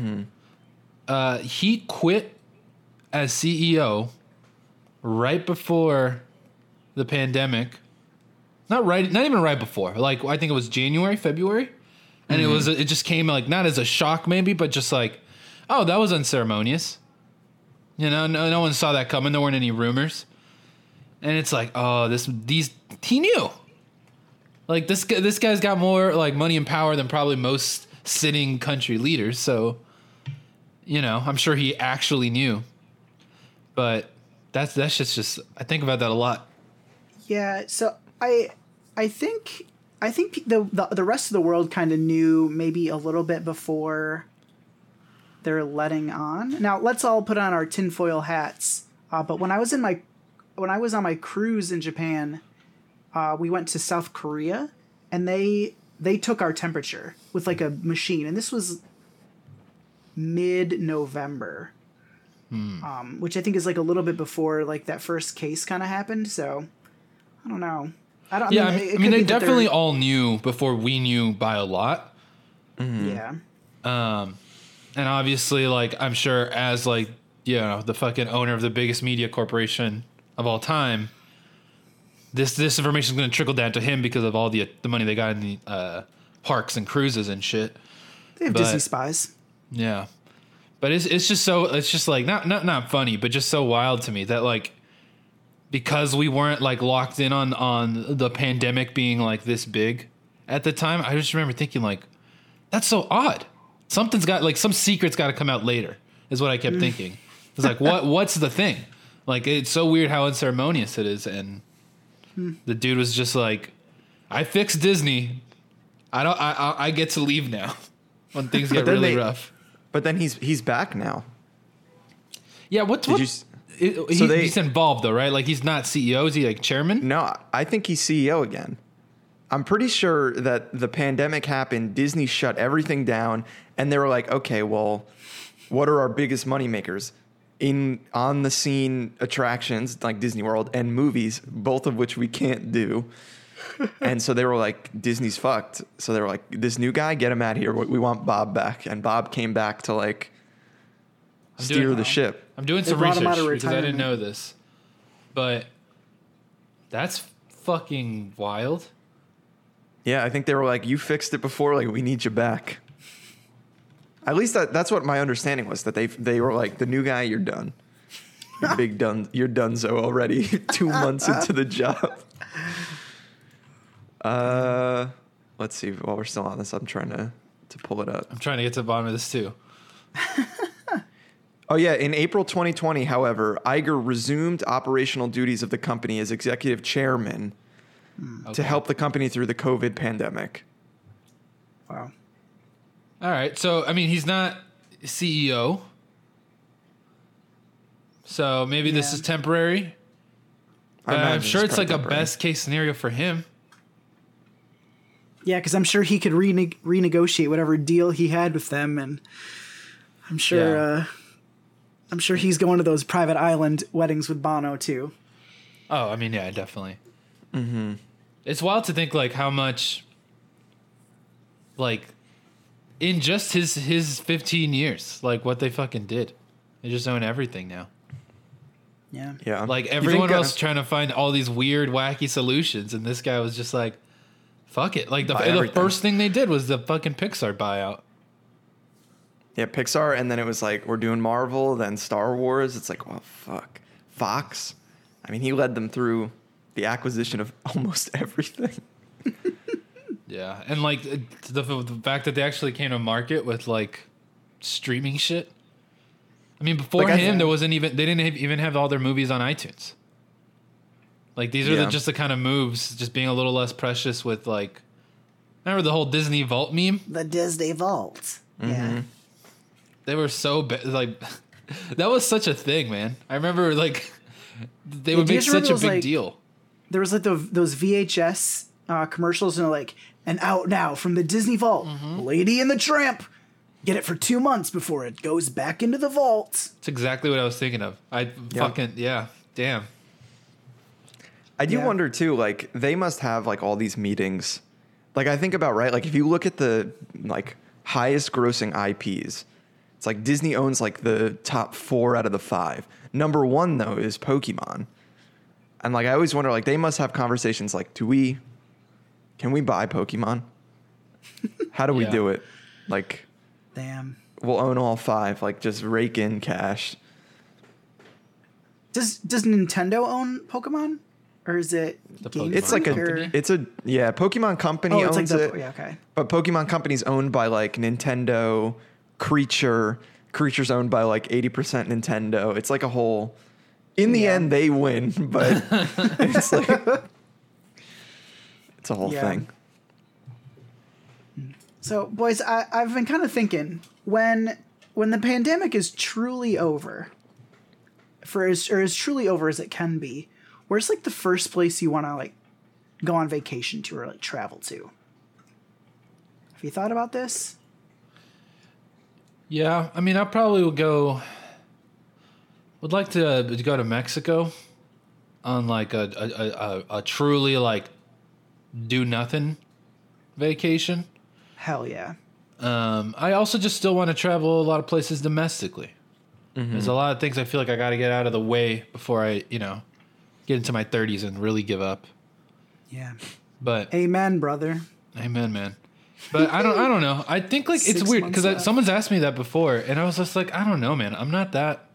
Uh, he quit as CEO right before the pandemic. Not right, not even right before. Like I think it was January, February, and it was it just came like not as a shock maybe, but just like, oh, that was unceremonious. You know, no, no one saw that coming. There weren't any rumors, and it's like, oh, this these he knew. Like this guy, this guy's got more like money and power than probably most sitting country leaders. So, you know, I'm sure he actually knew. But that's that's just just I think about that a lot. yeah, so I I think I think the the, the rest of the world kind of knew maybe a little bit before they're letting on. Now let's all put on our tinfoil hats. Uh, but when I was in my when I was on my cruise in Japan, uh, we went to South Korea, and they they took our temperature with like a machine, and this was mid November, um, which I think is like a little bit before like that first case kind of happened. So I don't know. I don't. Yeah, I I mean, mean, it I mean they definitely all knew before we knew by a lot. Yeah. Um, and obviously, like I'm sure, as like you know, the fucking owner of the biggest media corporation of all time, this this information is going to trickle down to him because of all the the money they got in the uh, parks and cruises and shit. They have But- Disney spies. Yeah. But it's it's just so it's just like not not not funny, but just so wild to me that like because we weren't like locked in on on the pandemic being like this big at the time, I just remember thinking like that's so odd. Something's got like some secret's got to come out later. Is what I kept thinking. It's like what what's the thing? Like it's so weird how unceremonious it is and hmm. the dude was just like I fixed Disney. I don't I I, I get to leave now [LAUGHS] when things get really they- rough. But then he's he's back now. Yeah, what's Did what? you it- he- so they- he's involved though, right? Like he's not CEO. Is he like chairman? No, I think he's CEO again. I'm pretty sure that the pandemic happened, Disney shut everything down, and they were like, okay, well, what are our biggest money makers? In on the scene attractions like Disney World and movies, both of which we can't do. [LAUGHS] and so they were like, Disney's fucked. So they were like, this new guy, get him out of here. We we want Bob back. And Bob came back to like steer doing- the ship. I'm doing They some brought him research out of because I didn't retirement. know this, but that's fucking wild. Yeah, I think they were like, "You fixed it before. Like, we need you back." At least that, that's what my understanding was. That they they were like, "The new guy, you're done. You're big done. You're donezo already. [LAUGHS] Two months into the job." [LAUGHS] Uh, let's see. While we're still on this, I'm trying to to pull it up. I'm trying to get to the bottom of this too. [LAUGHS] Oh yeah, in April 2020, however, Iger resumed operational duties of the company as executive chairman to help the company through the COVID pandemic. Wow. All right, so I mean, he's not CEO, so maybe this is temporary. I But I'm sure it's like probably a best case scenario for him. Yeah, because I'm sure he could rene- renegotiate whatever deal he had with them, and I'm sure. Yeah. Uh, I'm sure he's going to those private island weddings with Bono too. Oh, I mean, yeah, definitely. Mm-hmm. It's wild to think like how much, like, in just his his 15 years, like what they fucking did. They just own everything now. Yeah. Yeah, Like You think, everyone uh, else trying to find all these weird, wacky solutions, and this guy was just like, "Fuck it!" Like the the first thing they did was the fucking Pixar buyout. Yeah, Pixar, and then it was like we're doing Marvel, then Star Wars. It's like, well, fuck, Fox. I mean, he led them through the acquisition of [LAUGHS] almost everything. [LAUGHS] Yeah, and like the, the fact that they actually came to market with like streaming shit. I mean, before Like, him, there wasn't even they didn't have, even have all their movies on iTunes. Like these are Yeah. the, just the kind of moves, just being a little less precious with like. Remember the whole Disney Vault meme? The Disney Vault. Yeah. They were so ba- like, [LAUGHS] that was such a thing, man. I remember like they would do make such a big like- deal. There was like the, those VHS uh, commercials, and they're like, and out now from the Disney Vault, Mm-hmm. Lady and the Tramp. Get it for two months before it goes back into the vault. It's exactly what I was thinking of. I fucking yeah, damn. I do Yeah. wonder too, like they must have like all these meetings. Like I think about right, like if you look at the like highest grossing IPs, it's like Disney owns like the top four out of the five. Number one though is Pokemon, and like I always wonder, like they must have conversations like, do we, can we buy Pokemon? How do we Yeah. do it? Like Damn. we'll own all five, like just rake in cash. Does Does Nintendo own Pokemon, or is it? The Game Pokemon It's like Freak, a, or- it's a yeah. Pokemon Company Oh, it's like owns the it. yeah. Okay. But Pokemon Company's owned by like Nintendo, Creature, Creature's owned by like 80% Nintendo. It's like a whole in the Yeah. end they win, but [LAUGHS] it's like it's a whole Yeah. thing. So, boys, I, I've been kind of thinking when when the pandemic is truly over, for as or as truly over as it can be, where's like the first place you want to like go on vacation to or like travel to? Have you thought about this? Yeah, I mean, I probably would go. Would like to uh, go to Mexico on like a a, a, a a truly like do nothing vacation. Hell yeah. Um, I also just still want to travel a lot of places domestically. There's a lot of things I feel like I got to get out of the way before I, you know, get into my 30s and really give up. Yeah. But Amen, brother. Amen, man. But I don't. I don't know. I think like it's Six weird because someone's asked me that before, and I was just like, I don't know, man. I'm not that.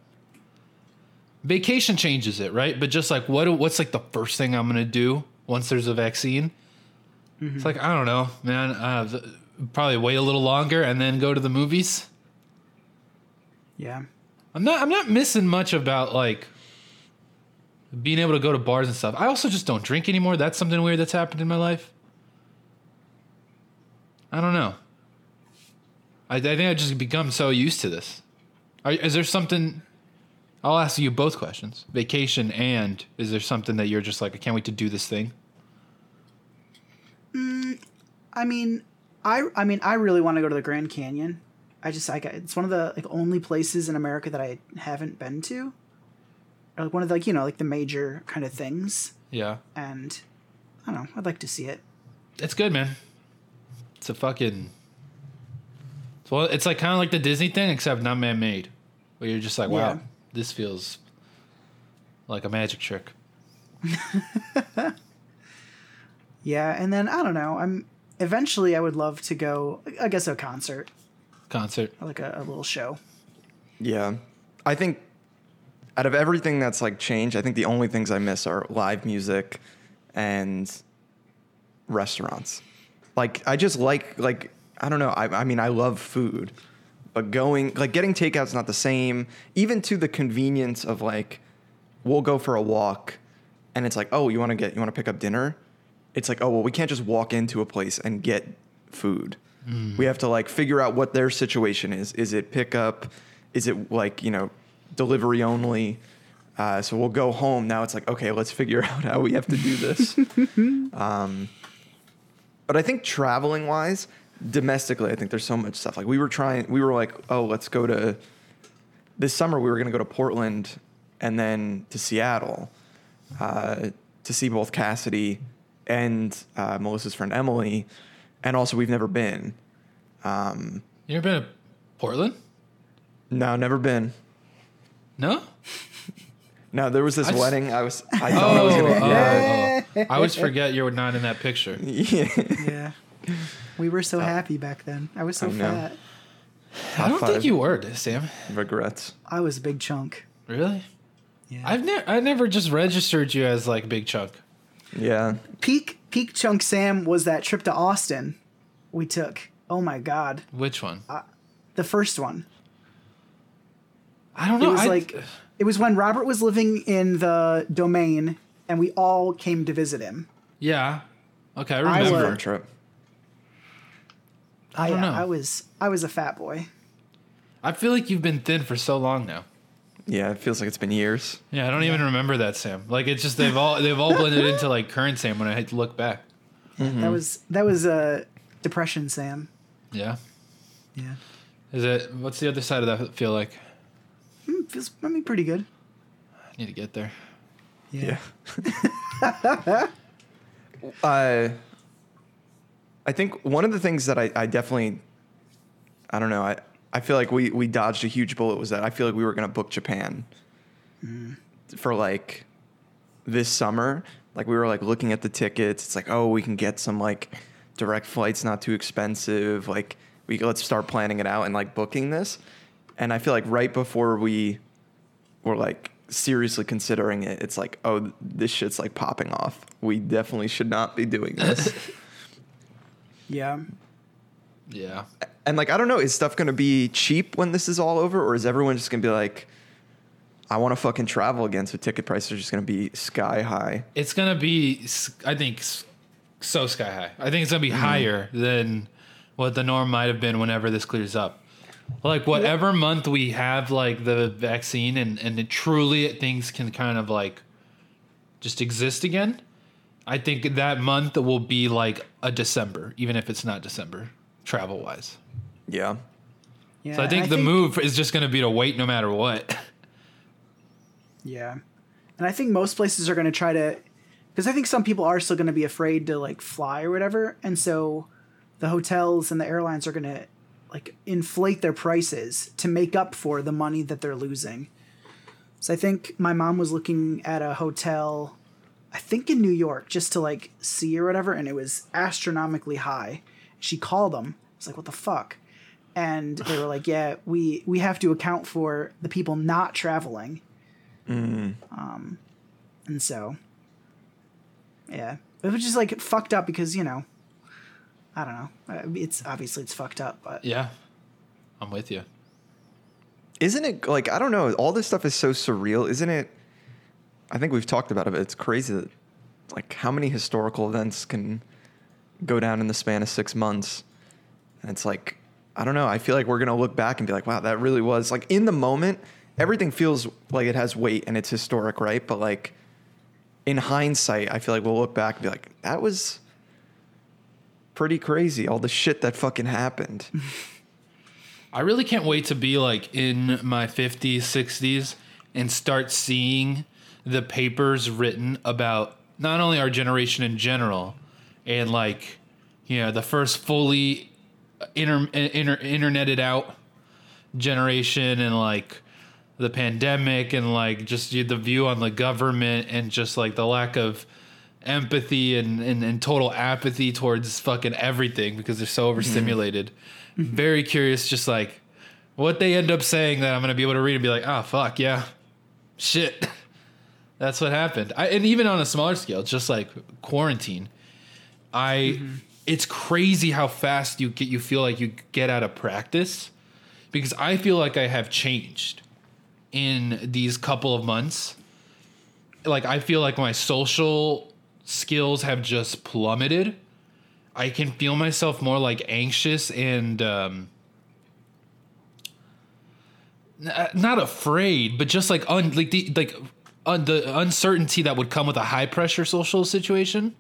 Vacation changes it, right? But just like what? What's like the first thing I'm gonna do once there's a vaccine? It's like I don't know, man. Uh, probably wait a little longer and then go to the movies. Yeah. I'm not. I'm not missing much about like being able to go to bars and stuff. I also just don't drink anymore. That's something weird that's happened in my life. I don't know. I, I think I've just become so used to this. Are, is there something? I'll ask you both questions: vacation and is there something that you're just like I can't wait to do this thing? Mm, I mean, I I mean, I really want to go to the Grand Canyon. I just like it's one of the like only places in America that I haven't been to. Or, like one of the, like you know like the major kind of things, Yeah, and I don't know. I'd like to see it. it's good, man. It's a fucking. It's well, it's like kind of like the Disney thing, except not man-made. Where you're just like, wow, Yeah. this feels like a magic trick. [LAUGHS] Yeah, and then I don't know. I'm eventually I would love to go. I guess a concert, Concert. like a, a little show. Yeah. I think out of everything that's like changed, I think the only things I miss are live music and restaurants. Like I just like like I don't know. I I mean I love food. But going like getting takeout's not the same. Even to the convenience of like we'll go for a walk and it's like, "Oh, you want to get you want to pick up dinner?" It's like, "Oh, well, we can't just walk into a place and get food." We have to like figure out what their situation is. Is it pickup? Is it like, you know, delivery only? Uh, so we'll go home. Now it's like, okay, let's figure [LAUGHS] out how we have to do this. [LAUGHS] um, but I think traveling wise, domestically, I think there's so much stuff. Like we were trying, we were like, oh, let's go to this summer. We were going to go to Portland and then to Seattle uh, to see both Cassidy and uh, Melissa's friend Emily. And also, we've never been. Um, You ever been to Portland? no, never been. No. No, there was this I just- wedding. I was. I thought I was Oh, gonna. oh, yeah. oh. I always forget you were not in that picture. [LAUGHS] yeah. Yeah, we were so happy back then. I was so I know. fat. I don't think you were, Sam. Regrets. I was a big chunk. Really? Yeah. I've never, I never just registered you as like big chunk. Yeah. peak peak chunk Sam was that trip to Austin we took. Oh my god, Which one? Uh, the first one. I don't know. It was I- like it was when Robert was living in the domain, and we all came to visit him. yeah. Okay, I I remember. was- Fun trip. I don't know. I was I was a fat boy. I feel like you've been thin for so long now. Yeah, it feels like it's been years. Yeah, I don't even remember that Sam. Like it's just they've all they've all blended [LAUGHS] into like current Sam when I had to look back. That was that was a uh, depression Sam. Yeah. Yeah, Is it? What's the other side of that feel like? Mm, feels I mean pretty good. I need to get there. Yeah. uh, [LAUGHS] [LAUGHS] I think one of the things that I, I definitely, I don't know, I, I feel like we, we dodged a huge bullet was that I feel like we were going to book Japan mm-hmm. for like this summer. Like we were like looking at the tickets. It's like, oh, we can get some like direct flights, not too expensive. Like we let's start planning it out and like booking this. And I feel like right before we were like seriously considering it, it's like, oh, this shit's like popping off. We definitely should not be doing this. [LAUGHS] Yeah, Yeah. and like, I don't know, is stuff gonna be cheap when this is all over, or is everyone just gonna be like, I want to fucking travel again, so ticket prices are just gonna be sky high? It's gonna be, I think, so sky high. I think it's gonna be mm-hmm. higher than what the norm might have been whenever this clears up. Like whatever month we have like the vaccine and and it truly things can kind of like just exist again. I think that month will be like a December, even if it's not December, travel wise. Yeah. yeah. So I and think the move is just gonna be to wait no matter what. [LAUGHS] Yeah. And I think most places are going to try to because I think some people are still going to be afraid to like fly or whatever, and so the hotels and the airlines are going to like inflate their prices to make up for the money that they're losing. So I think my mom was looking at a hotel I think in New York, just to like see or whatever, and it was astronomically high. She called them. I was like, "What the fuck?" And they were like, "Yeah, we we have to account for the people not traveling." Um, and so, yeah, it was just like fucked up because you know, I don't know. Uh, It's obviously it's fucked up, but Yeah, I'm with you. Isn't it like I don't know? All this stuff is so surreal, isn't it? I think we've talked about it. But it's crazy that like how many historical events can go down in the span of six months, and it's like I don't know. I feel like we're gonna look back and be like, wow, that really was like in the moment. Everything feels like it has weight and it's historic, right? But like in hindsight, I feel like we'll look back and be like, that was pretty crazy. All the shit that fucking happened. [LAUGHS] I really can't wait to be like in my 50s, 60s and start seeing the papers written about not only our generation in general and like, you know, the first fully inter, inter, interneted out generation and like the pandemic and like just the view on the government and just like the lack of empathy and, and, and total apathy towards fucking everything because they're so mm-hmm. overstimulated. Mm-hmm. Very curious, just like what they end up saying that I'm gonna be able to read and be like, oh fuck yeah, shit, [LAUGHS] that's what happened. I, and even on a smaller scale, just like quarantine, I it's crazy how fast you get you feel like you get out of practice because I feel like I have changed in these couple of months. Like I feel like my social skills have just plummeted. I can feel myself more like anxious and um not afraid, but just like un like the like un, the uncertainty that would come with a high pressure social situation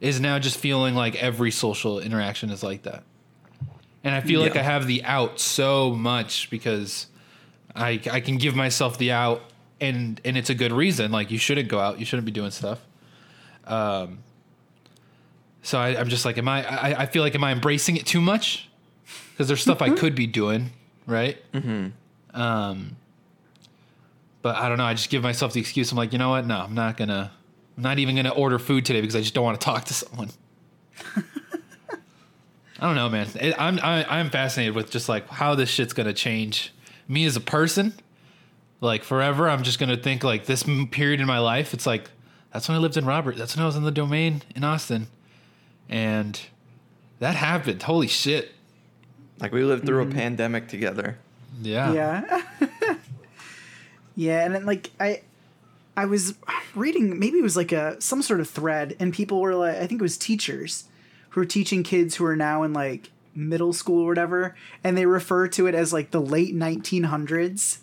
is now just feeling like every social interaction is like that. And I feel like I have the out so much because I I can give myself the out and and it's a good reason. Like you shouldn't go out, you shouldn't be doing stuff. Um so I, I'm just like, am I, I? I feel like, am I embracing it too much? Because there's stuff I could be doing, right? Mm-hmm. Um, but I don't know. I just give myself the excuse. I'm like, you know what? No, I'm not gonna. I'm not even gonna order food today because I just don't want to talk to someone. [LAUGHS] I don't know, man. It, I'm I, I'm fascinated with just like how this shit's gonna change me as a person. Like forever, I'm just gonna think like this period in my life. It's like that's when I lived in Robert. That's when I was in the domain in Austin, and that happened. Holy shit! Like we lived through Mm-hmm. a pandemic together. Yeah. Yeah. [LAUGHS] yeah, and then like I I was reading maybe it was like a some sort of thread and people were like I think it was teachers who were teaching kids who are now in like middle school or whatever and they refer to it as like the late 1900s.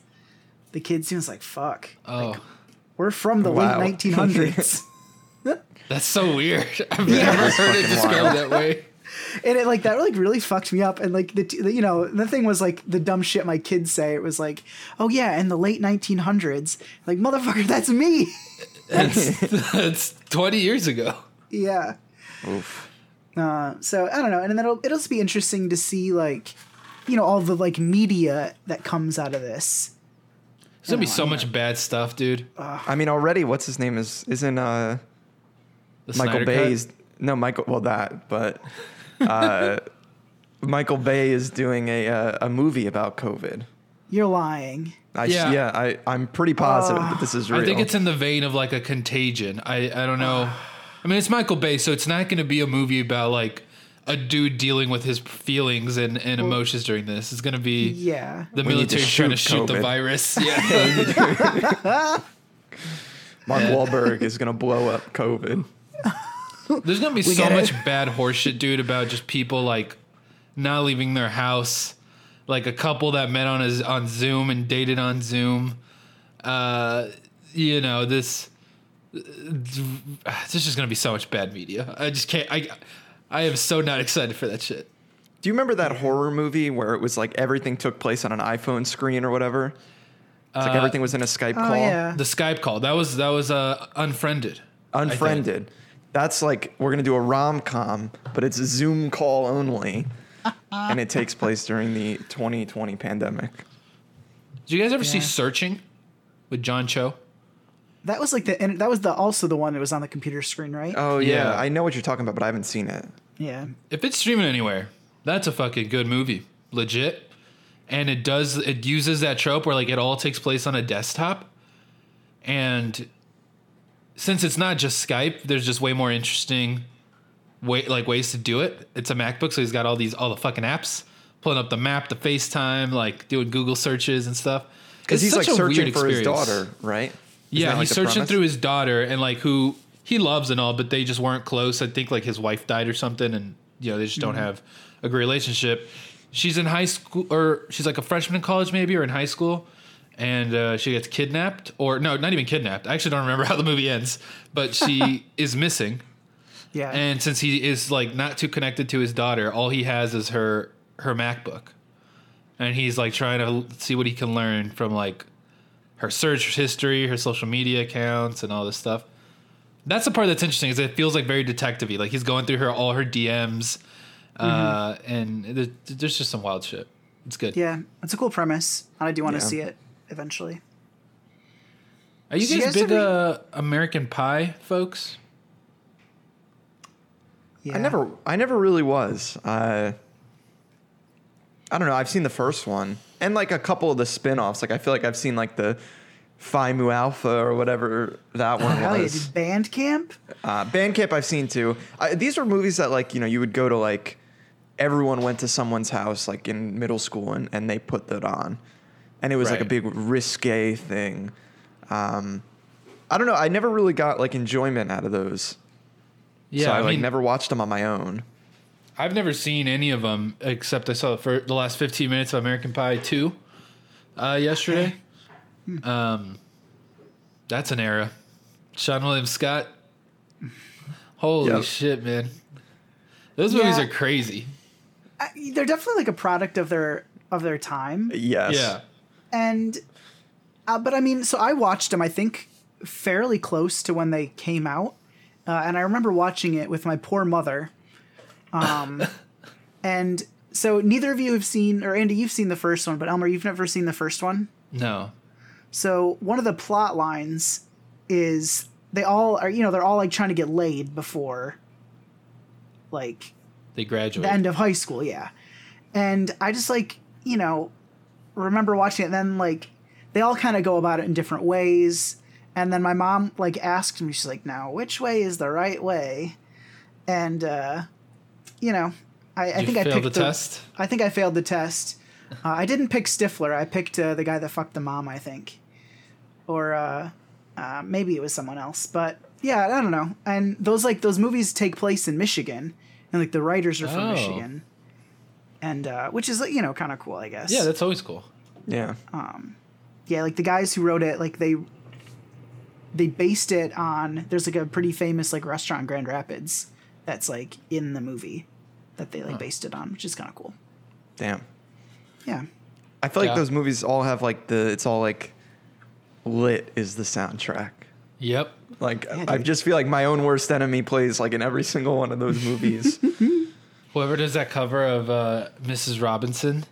The kids seems like fuck. Oh, We're from the Wow. [LAUGHS] late 1900s. that's so weird. [LAUGHS] I've never heard it described that way. [LAUGHS] and it like that like really fucked me up and like the, the you know the thing was like the dumb shit my kids say it was like oh yeah in the late 1900s like motherfucker that's me [LAUGHS] That's that's 20 years ago. yeah Oof. uh, so i don't know and then it'll it'll just be interesting to see like you know all the like media that comes out of this There's gonna be so I'm much bad stuff, dude. I mean, already, what's his name is isn't uh The Michael Snyder Bay Cut? is no Michael. Well, that, but [LAUGHS] uh, Michael Bay is doing a uh, a movie about COVID. you're lying I, Yeah. yeah, I I'm pretty positive that this is real. I think it's in the vein of like a contagion. I I don't know. I mean, it's Michael Bay, so it's not going to be a movie about like a dude dealing with his feelings and, and emotions during this. It's going to be yeah the We need to military trying to shoot shoot the virus. [LAUGHS] Yeah. Mark Yeah. [LAUGHS] Wahlberg is gonna blow up COVID. [LAUGHS] [LAUGHS] There's going to be so get it. much bad horseshit, dude, about just people like not leaving their house. Like a couple that met on his on Zoom and dated on Zoom. Uh, you know this. There's just gonna be so much bad media. I just can't. I I am so not excited for that shit. Do you remember that horror movie where it was like everything took place on an iPhone screen or whatever? It's like Uh, everything was in a Skype oh call. yeah The Skype call that was that was uh unfriended. Unfriended. That's like we're gonna do a rom com, but it's a Zoom call only, and it takes place during the 2020 pandemic. Did you guys ever see Yeah. Searching with John Cho? That was like the and that was the also the one that was on the computer screen, right? Oh yeah. Yeah. I know what you're talking about, but I haven't seen it. yeah. If it's streaming anywhere, that's a fucking good movie, legit. And it does it uses that trope where like it all takes place on a desktop, and since it's not just Skype, there's just way more interesting way like ways to do it. It's a MacBook, so he's got all these all the fucking apps, pulling up the map, the FaceTime, like doing Google searches and stuff. Because he's like searching for his daughter, right? Isn't Yeah, like, he's searching through his daughter and like who he loves and all, but they just weren't close. I think like his wife died or something, and you know they just don't Mm-hmm. have a great relationship. She's in high school, or she's like a freshman in college, maybe, or in high school, and uh, she gets kidnapped, or no, not even kidnapped. I actually don't remember [LAUGHS] how the movie ends, but she [LAUGHS] is missing. Yeah. And since he is like not too connected to his daughter, all he has is her her MacBook, and he's like trying to see what he can learn from like her search history, her social media accounts, and all this stuff. That's the part that's interesting. Is it feels like very detective-y. Like he's going through her all her DMs, uh, and there- there's just some wild shit. It's good. yeah. It's a cool premise. and I do want to Yeah. see it eventually. Are you So you guys guys big ever- uh, American Pie folks? Yeah. I never, I never really was. Uh, I don't know. I've seen the first one and like a couple of the spin-offs. Like I feel like I've seen like the Phi Mu Alpha or whatever that one Hell yeah, was. dude. Bandcamp? Uh, Bandcamp I've seen too. I, these were movies that like you know you would go to like everyone went to someone's house like in middle school and, and they put that on, and it was like a big risque thing. Um, I don't know. I never really got like enjoyment out of those. Yeah, so I, I like mean, never watched them on my own. I've never seen any of them except I saw the, fir- the last 15 minutes of American Pie 2 uh, yesterday. Um, that's an era. Seann William Scott. Holy Yep. shit, man. Those movies Yeah. are crazy. I, they're definitely like a product of their of their time. Yes. Yeah. And uh, but I mean, so I watched them. I think fairly close to when they came out, uh, and I remember watching it with my poor mother. Um, [LAUGHS] and so neither of you have seen, or Andy, you've seen the first one, but Elmer, you've never seen the first one. No. So one of the plot lines is they all are, you know, they're all like trying to get laid before, like They graduate. the end of high school, yeah. And I just like, you know, remember watching it and then like they all kind of go about it in different ways. And then my mom like asked me, she's like, now which way is the right way? And uh, you know, I, I think I failed picked the test. I think I failed the test. Uh, I didn't pick Stifler. I picked uh, the guy that fucked the mom, I think, or uh, uh, maybe it was someone else. But yeah, I don't know. And those like those movies take place in Michigan, and like the writers are from Oh. Michigan, and uh, which is you know kind of cool, I guess. Yeah, that's always cool. Yeah. yeah. Like the guys who wrote it, like they they based it on. There's like a pretty famous like restaurant in Grand Rapids that's like in the movie that they like based it on, which is kind of cool. Damn. Yeah. I feel like Yeah. those movies all have like the. It's all like lit is the soundtrack. Yep. Like Yeah, I just feel like my own worst enemy plays like in every single one of those movies. [LAUGHS] Whoever does that cover of uh, Mrs. Robinson.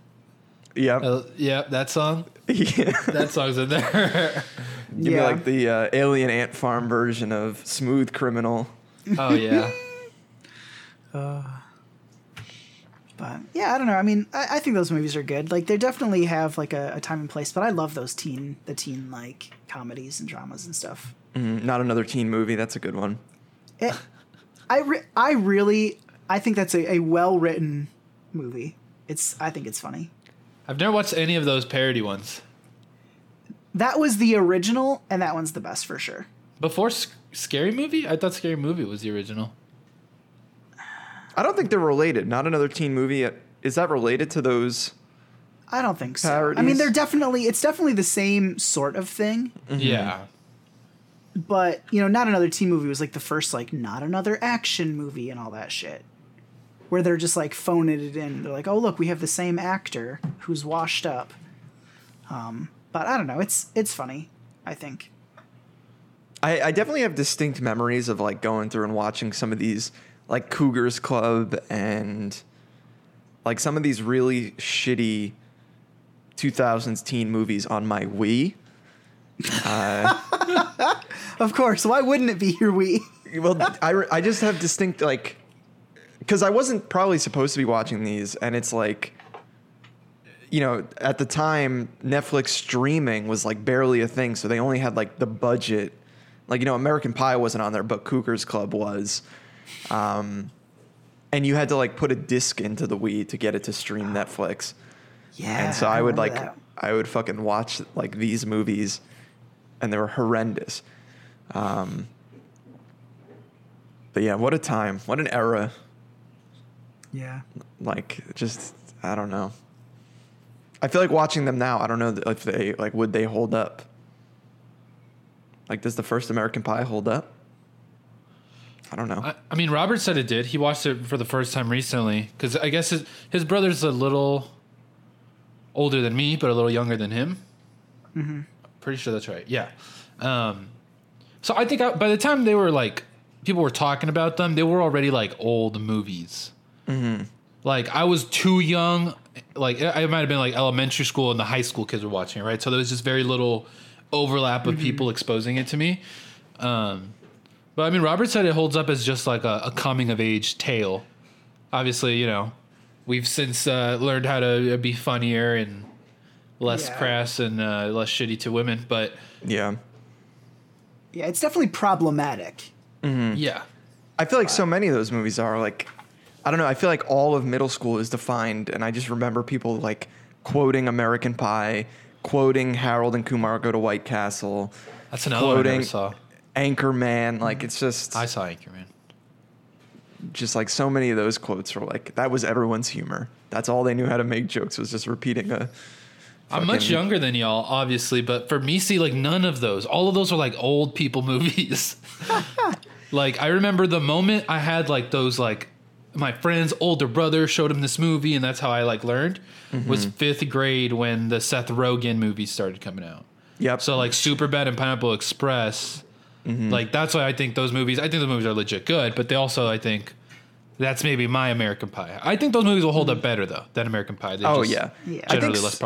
yeah. Uh, yeah, that song. [LAUGHS] yeah. That song's in there. [LAUGHS] Give me like the uh, alien ant farm version of Smooth Criminal. oh, yeah. [LAUGHS] But yeah, I don't know. I mean, I, I think those movies are good. Like they definitely have like a, a time and place. But I love those teen, the teen like comedies and dramas and stuff. Mm, not another teen movie. That's a good one. It, I re- I really I think that's a, a well written movie. It's I think it's funny. I've never watched any of those parody ones. That was the original, and that one's the best for sure. Before S- Scary Movie? I thought Scary Movie was the original. I don't think they're related. Not another teen movie. Is that related to those? I don't think so. I mean, they're definitely it's definitely the same sort of thing. Mm-hmm. Yeah. But you know, not another teen movie was like the first like not another action movie and all that shit. Where they're just like phoning it in. They're like, oh look, we have the same actor who's washed up. Um, but I don't know. It's it's funny. I think. I, I definitely have distinct memories of like going through and watching some of these like Cougars Club and like some of these really shitty 2000s teen movies on my Wii. Uh, [LAUGHS] Of course. Why wouldn't it be your Wii? well, I, I just have distinct like because I wasn't probably supposed to be watching these, and it's like you know at the time Netflix streaming was like barely a thing, so they only had like the budget. Like you know, American Pie wasn't on there, but Cougars Club was. Um, and you had to like put a disc into the Wii to get it to stream [GASPS] Netflix. Yeah. and so I, would like remember I would fucking watch like these movies, and they were horrendous. Um, but yeah, what a time! What an era! That. Yeah. Like, just I don't know. I feel like watching them now. I don't know if they like would they hold up. Like, does the first American Pie hold up? I don't know. I, I mean, Robert said it did. He watched it for the first time recently because I guess his, his brother's a little older than me, but a little younger than him. Mm-hmm. Pretty sure that's right. Yeah. Um, so I think I, by the time they were like, people were talking about them, they were already like old movies. Mm-hmm. Like I was too young. Like I might have been like elementary school and the high school kids were watching it, right? So there was just very little overlap of people exposing it to me. Um, but I mean, Robert said it holds up as just like a, a coming of age tale. Obviously, you know, we've since uh, learned how to be funnier and less Yeah. crass and uh, less shitty to women. But yeah, Yeah, it's definitely problematic. yeah, I feel like so many of those movies are like, I don't know. I feel like all of middle school is defined, and I just remember people like quoting American Pie, quoting Harold and Kumar Go to White Castle, that's another one I never saw. Anchorman. Like it's just, I saw Anchorman. just like so many of those quotes were like that was everyone's humor. That's all they knew how to make jokes was just repeating a. I'm much younger than y'all, obviously, but for me, see, like none of those. All of those are like old people [LAUGHS] movies. [LAUGHS] like I remember the moment I had like those like my friend's older brother showed him this movie, and that's how I like learned. Was mm-hmm. fifth grade when the Seth Rogen movies started coming out. Yep. So like Superbad and Pineapple Express, mm-hmm. like that's why I think those movies. I think the movies are legit good, but they also I think that's maybe my American Pie. I think those movies will hold up mm-hmm. better though than American Pie. They're Oh, just yeah. Yeah. I generally think less s-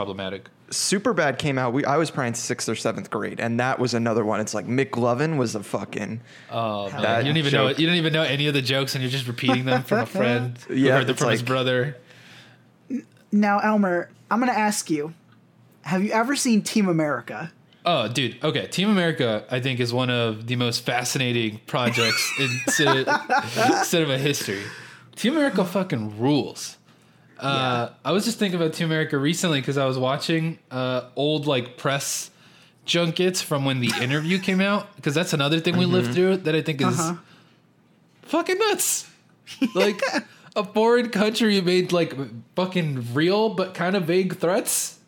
problematic. Superbad came out. We I was probably in sixth or seventh grade, and that was another one. It's like McLovin was a fucking. Oh man, you don't even know you don't even know any of the jokes, and you're just repeating them from a [LAUGHS] friend who Yeah, heard them it's from his brother. Now, Elmer, I'm going to ask you have you ever seen Team America? Oh, dude. Okay, Team America, I think, is one of the most fascinating projects in [LAUGHS] cin- cinema history. Team America fucking rules. Uh, I was just thinking about Team America recently because I was watching uh, old like press junkets from when the interview came out because that's another thing we lived through that I think is Uh-huh. fucking nuts. [LAUGHS] Like a foreign country made like fucking real but kind of vague threats,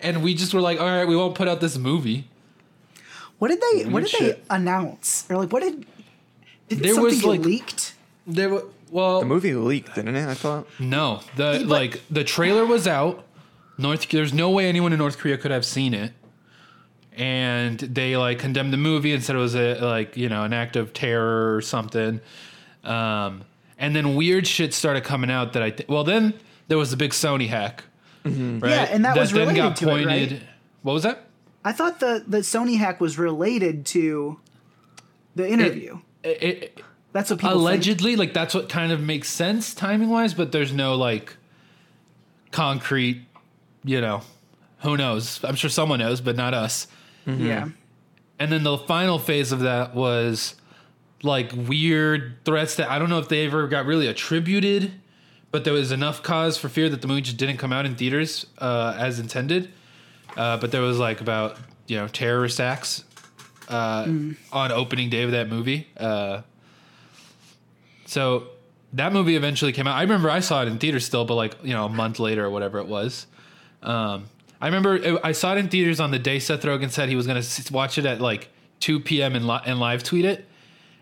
and we just were like, all right, we won't put out this movie. What did they What did shit. they announce? Or like what did did There something was, get like- leaked? There were well, The movie leaked, didn't it? I thought. no, the but- like the trailer was out. North there's no way anyone in North Korea could have seen it, and they like condemned the movie and said it was a like you know an act of terror or something. Um, and then weird shit started coming out that I th- well then there was the big Sony hack, right? Yeah, and that was related to it, right? What was that? I thought the the Sony hack was related to the interview. It- it- That's what people think. allegedly like that's what kind of makes sense timing wise but there's no like concrete you know who knows? I'm sure someone knows but not us. Yeah. and then the final phase of that was like weird threats that i don't know if they ever got really attributed but there was enough cause for fear that the movie just didn't come out in theaters uh, as intended. Uh, but there was like about you know terrorist acts uh, on opening day of that movie. Uh, so that movie eventually came out. I remember I saw it in theaters still, but like you know a month later or whatever it was. Um, I remember it, I saw it in theaters on the day Seth Rogen said he was going to watch it at like 2 p.m. and, li- and live tweet it.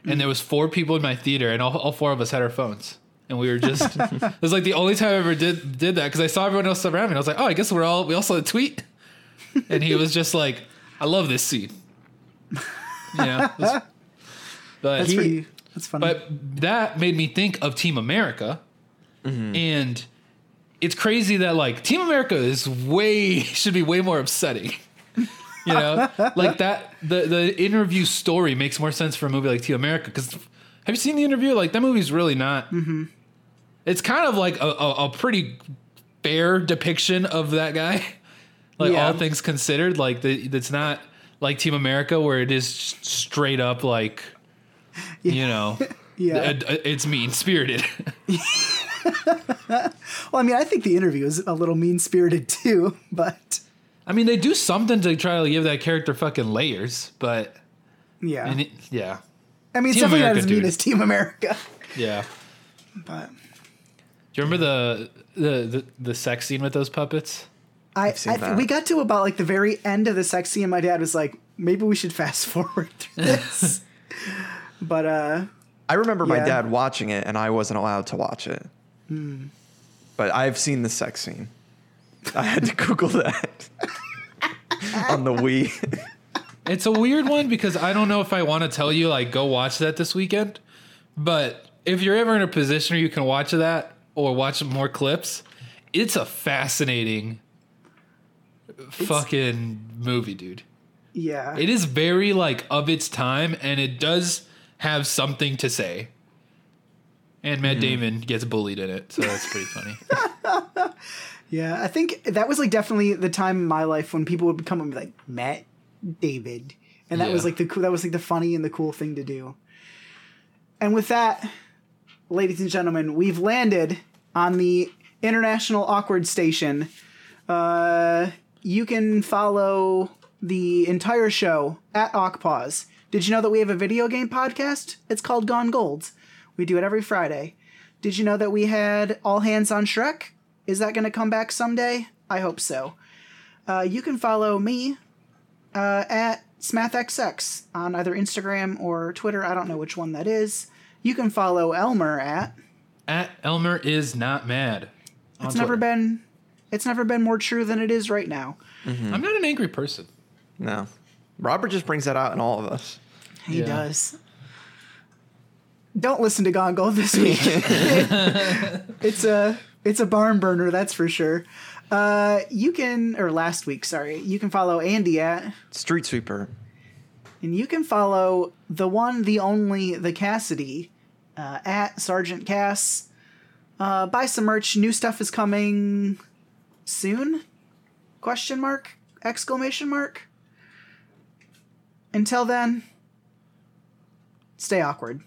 And there was four people in my theater, and all, all four of us had our phones, and we were just. [LAUGHS] it was like the only time I ever did did that because I saw everyone else around me. And I was like, oh, I guess we're all we all saw the tweet, and he was just like, I love this scene. [LAUGHS] Yeah, it was- but That's he-. That's funny. but that made me think of Team America. And it's crazy that like Team America is way [LAUGHS] should be way more upsetting. [LAUGHS] You know, like that. The the interview story makes more sense for a movie like Team America. Because have you seen the interview? Like that movie's really not. Mm-hmm. It's kind of like a, a, a pretty fair depiction of that guy. [LAUGHS] Like Yeah. all things considered, like the, it's not like Team America where it is straight up like, you know, [LAUGHS] Yeah. it- it's mean spirited. [LAUGHS] Well, I mean, I think the interview is a little mean spirited too, [LAUGHS] but I mean, they do something to try to give that character fucking layers, but yeah. and it, yeah, I mean, it's Team definitely America, not as mean as Team America, yeah. but Do you remember the the the, the sex scene with those puppets? I, I that. we got to about like the very end of the sex scene. and My dad was like, maybe we should fast forward through this. But uh, I remember my dad watching it, and I wasn't allowed to watch it. Hmm. But I've seen the sex scene. I had to Google that [LAUGHS] on the Wii. It's a weird one because I don't know if I want to tell you like go watch that this weekend, but if you're ever in a position where you can watch that or watch more clips, it's a fascinating fucking movie, dude. yeah, It is very like of its time and it does have something to say. And Matt Damon gets bullied in it, so that's pretty funny. [LAUGHS] yeah. I think that was like definitely the time in my life when people would come and be like Matt Damon, and that was like the cool, that was like the funny and the cool thing to do. And with that, ladies and gentlemen, we've landed on the International Awkward Station. Uh, you can follow the entire show at Awkpause. Did you know that we have a video game podcast? It's called Gone Gold. We do it every Friday. Did you know that we had All Hands on Shrek? Is that going to come back someday? I hope so. Uh, you can follow me uh, at SmathXX on either Instagram or Twitter. I don't know which one that is. You can follow Elmer at. At Elmer is not mad. on It's never Twitter. been. It's never been more true than it is right now. I'm not an angry person. No. Robert just brings that out in all of us. He Yeah. does. Don't listen to Gone Gold this week. [LAUGHS] [LAUGHS] it's a it's a barn burner, that's for sure. Uh, you can or last week, sorry. You can follow Andy at Street Sweeper. and you can follow the one, the only, the Cassidy uh, at Sergeant Cass. Uh, buy some merch. New stuff is coming soon? Question mark? Exclamation mark? Until then, stay awkward.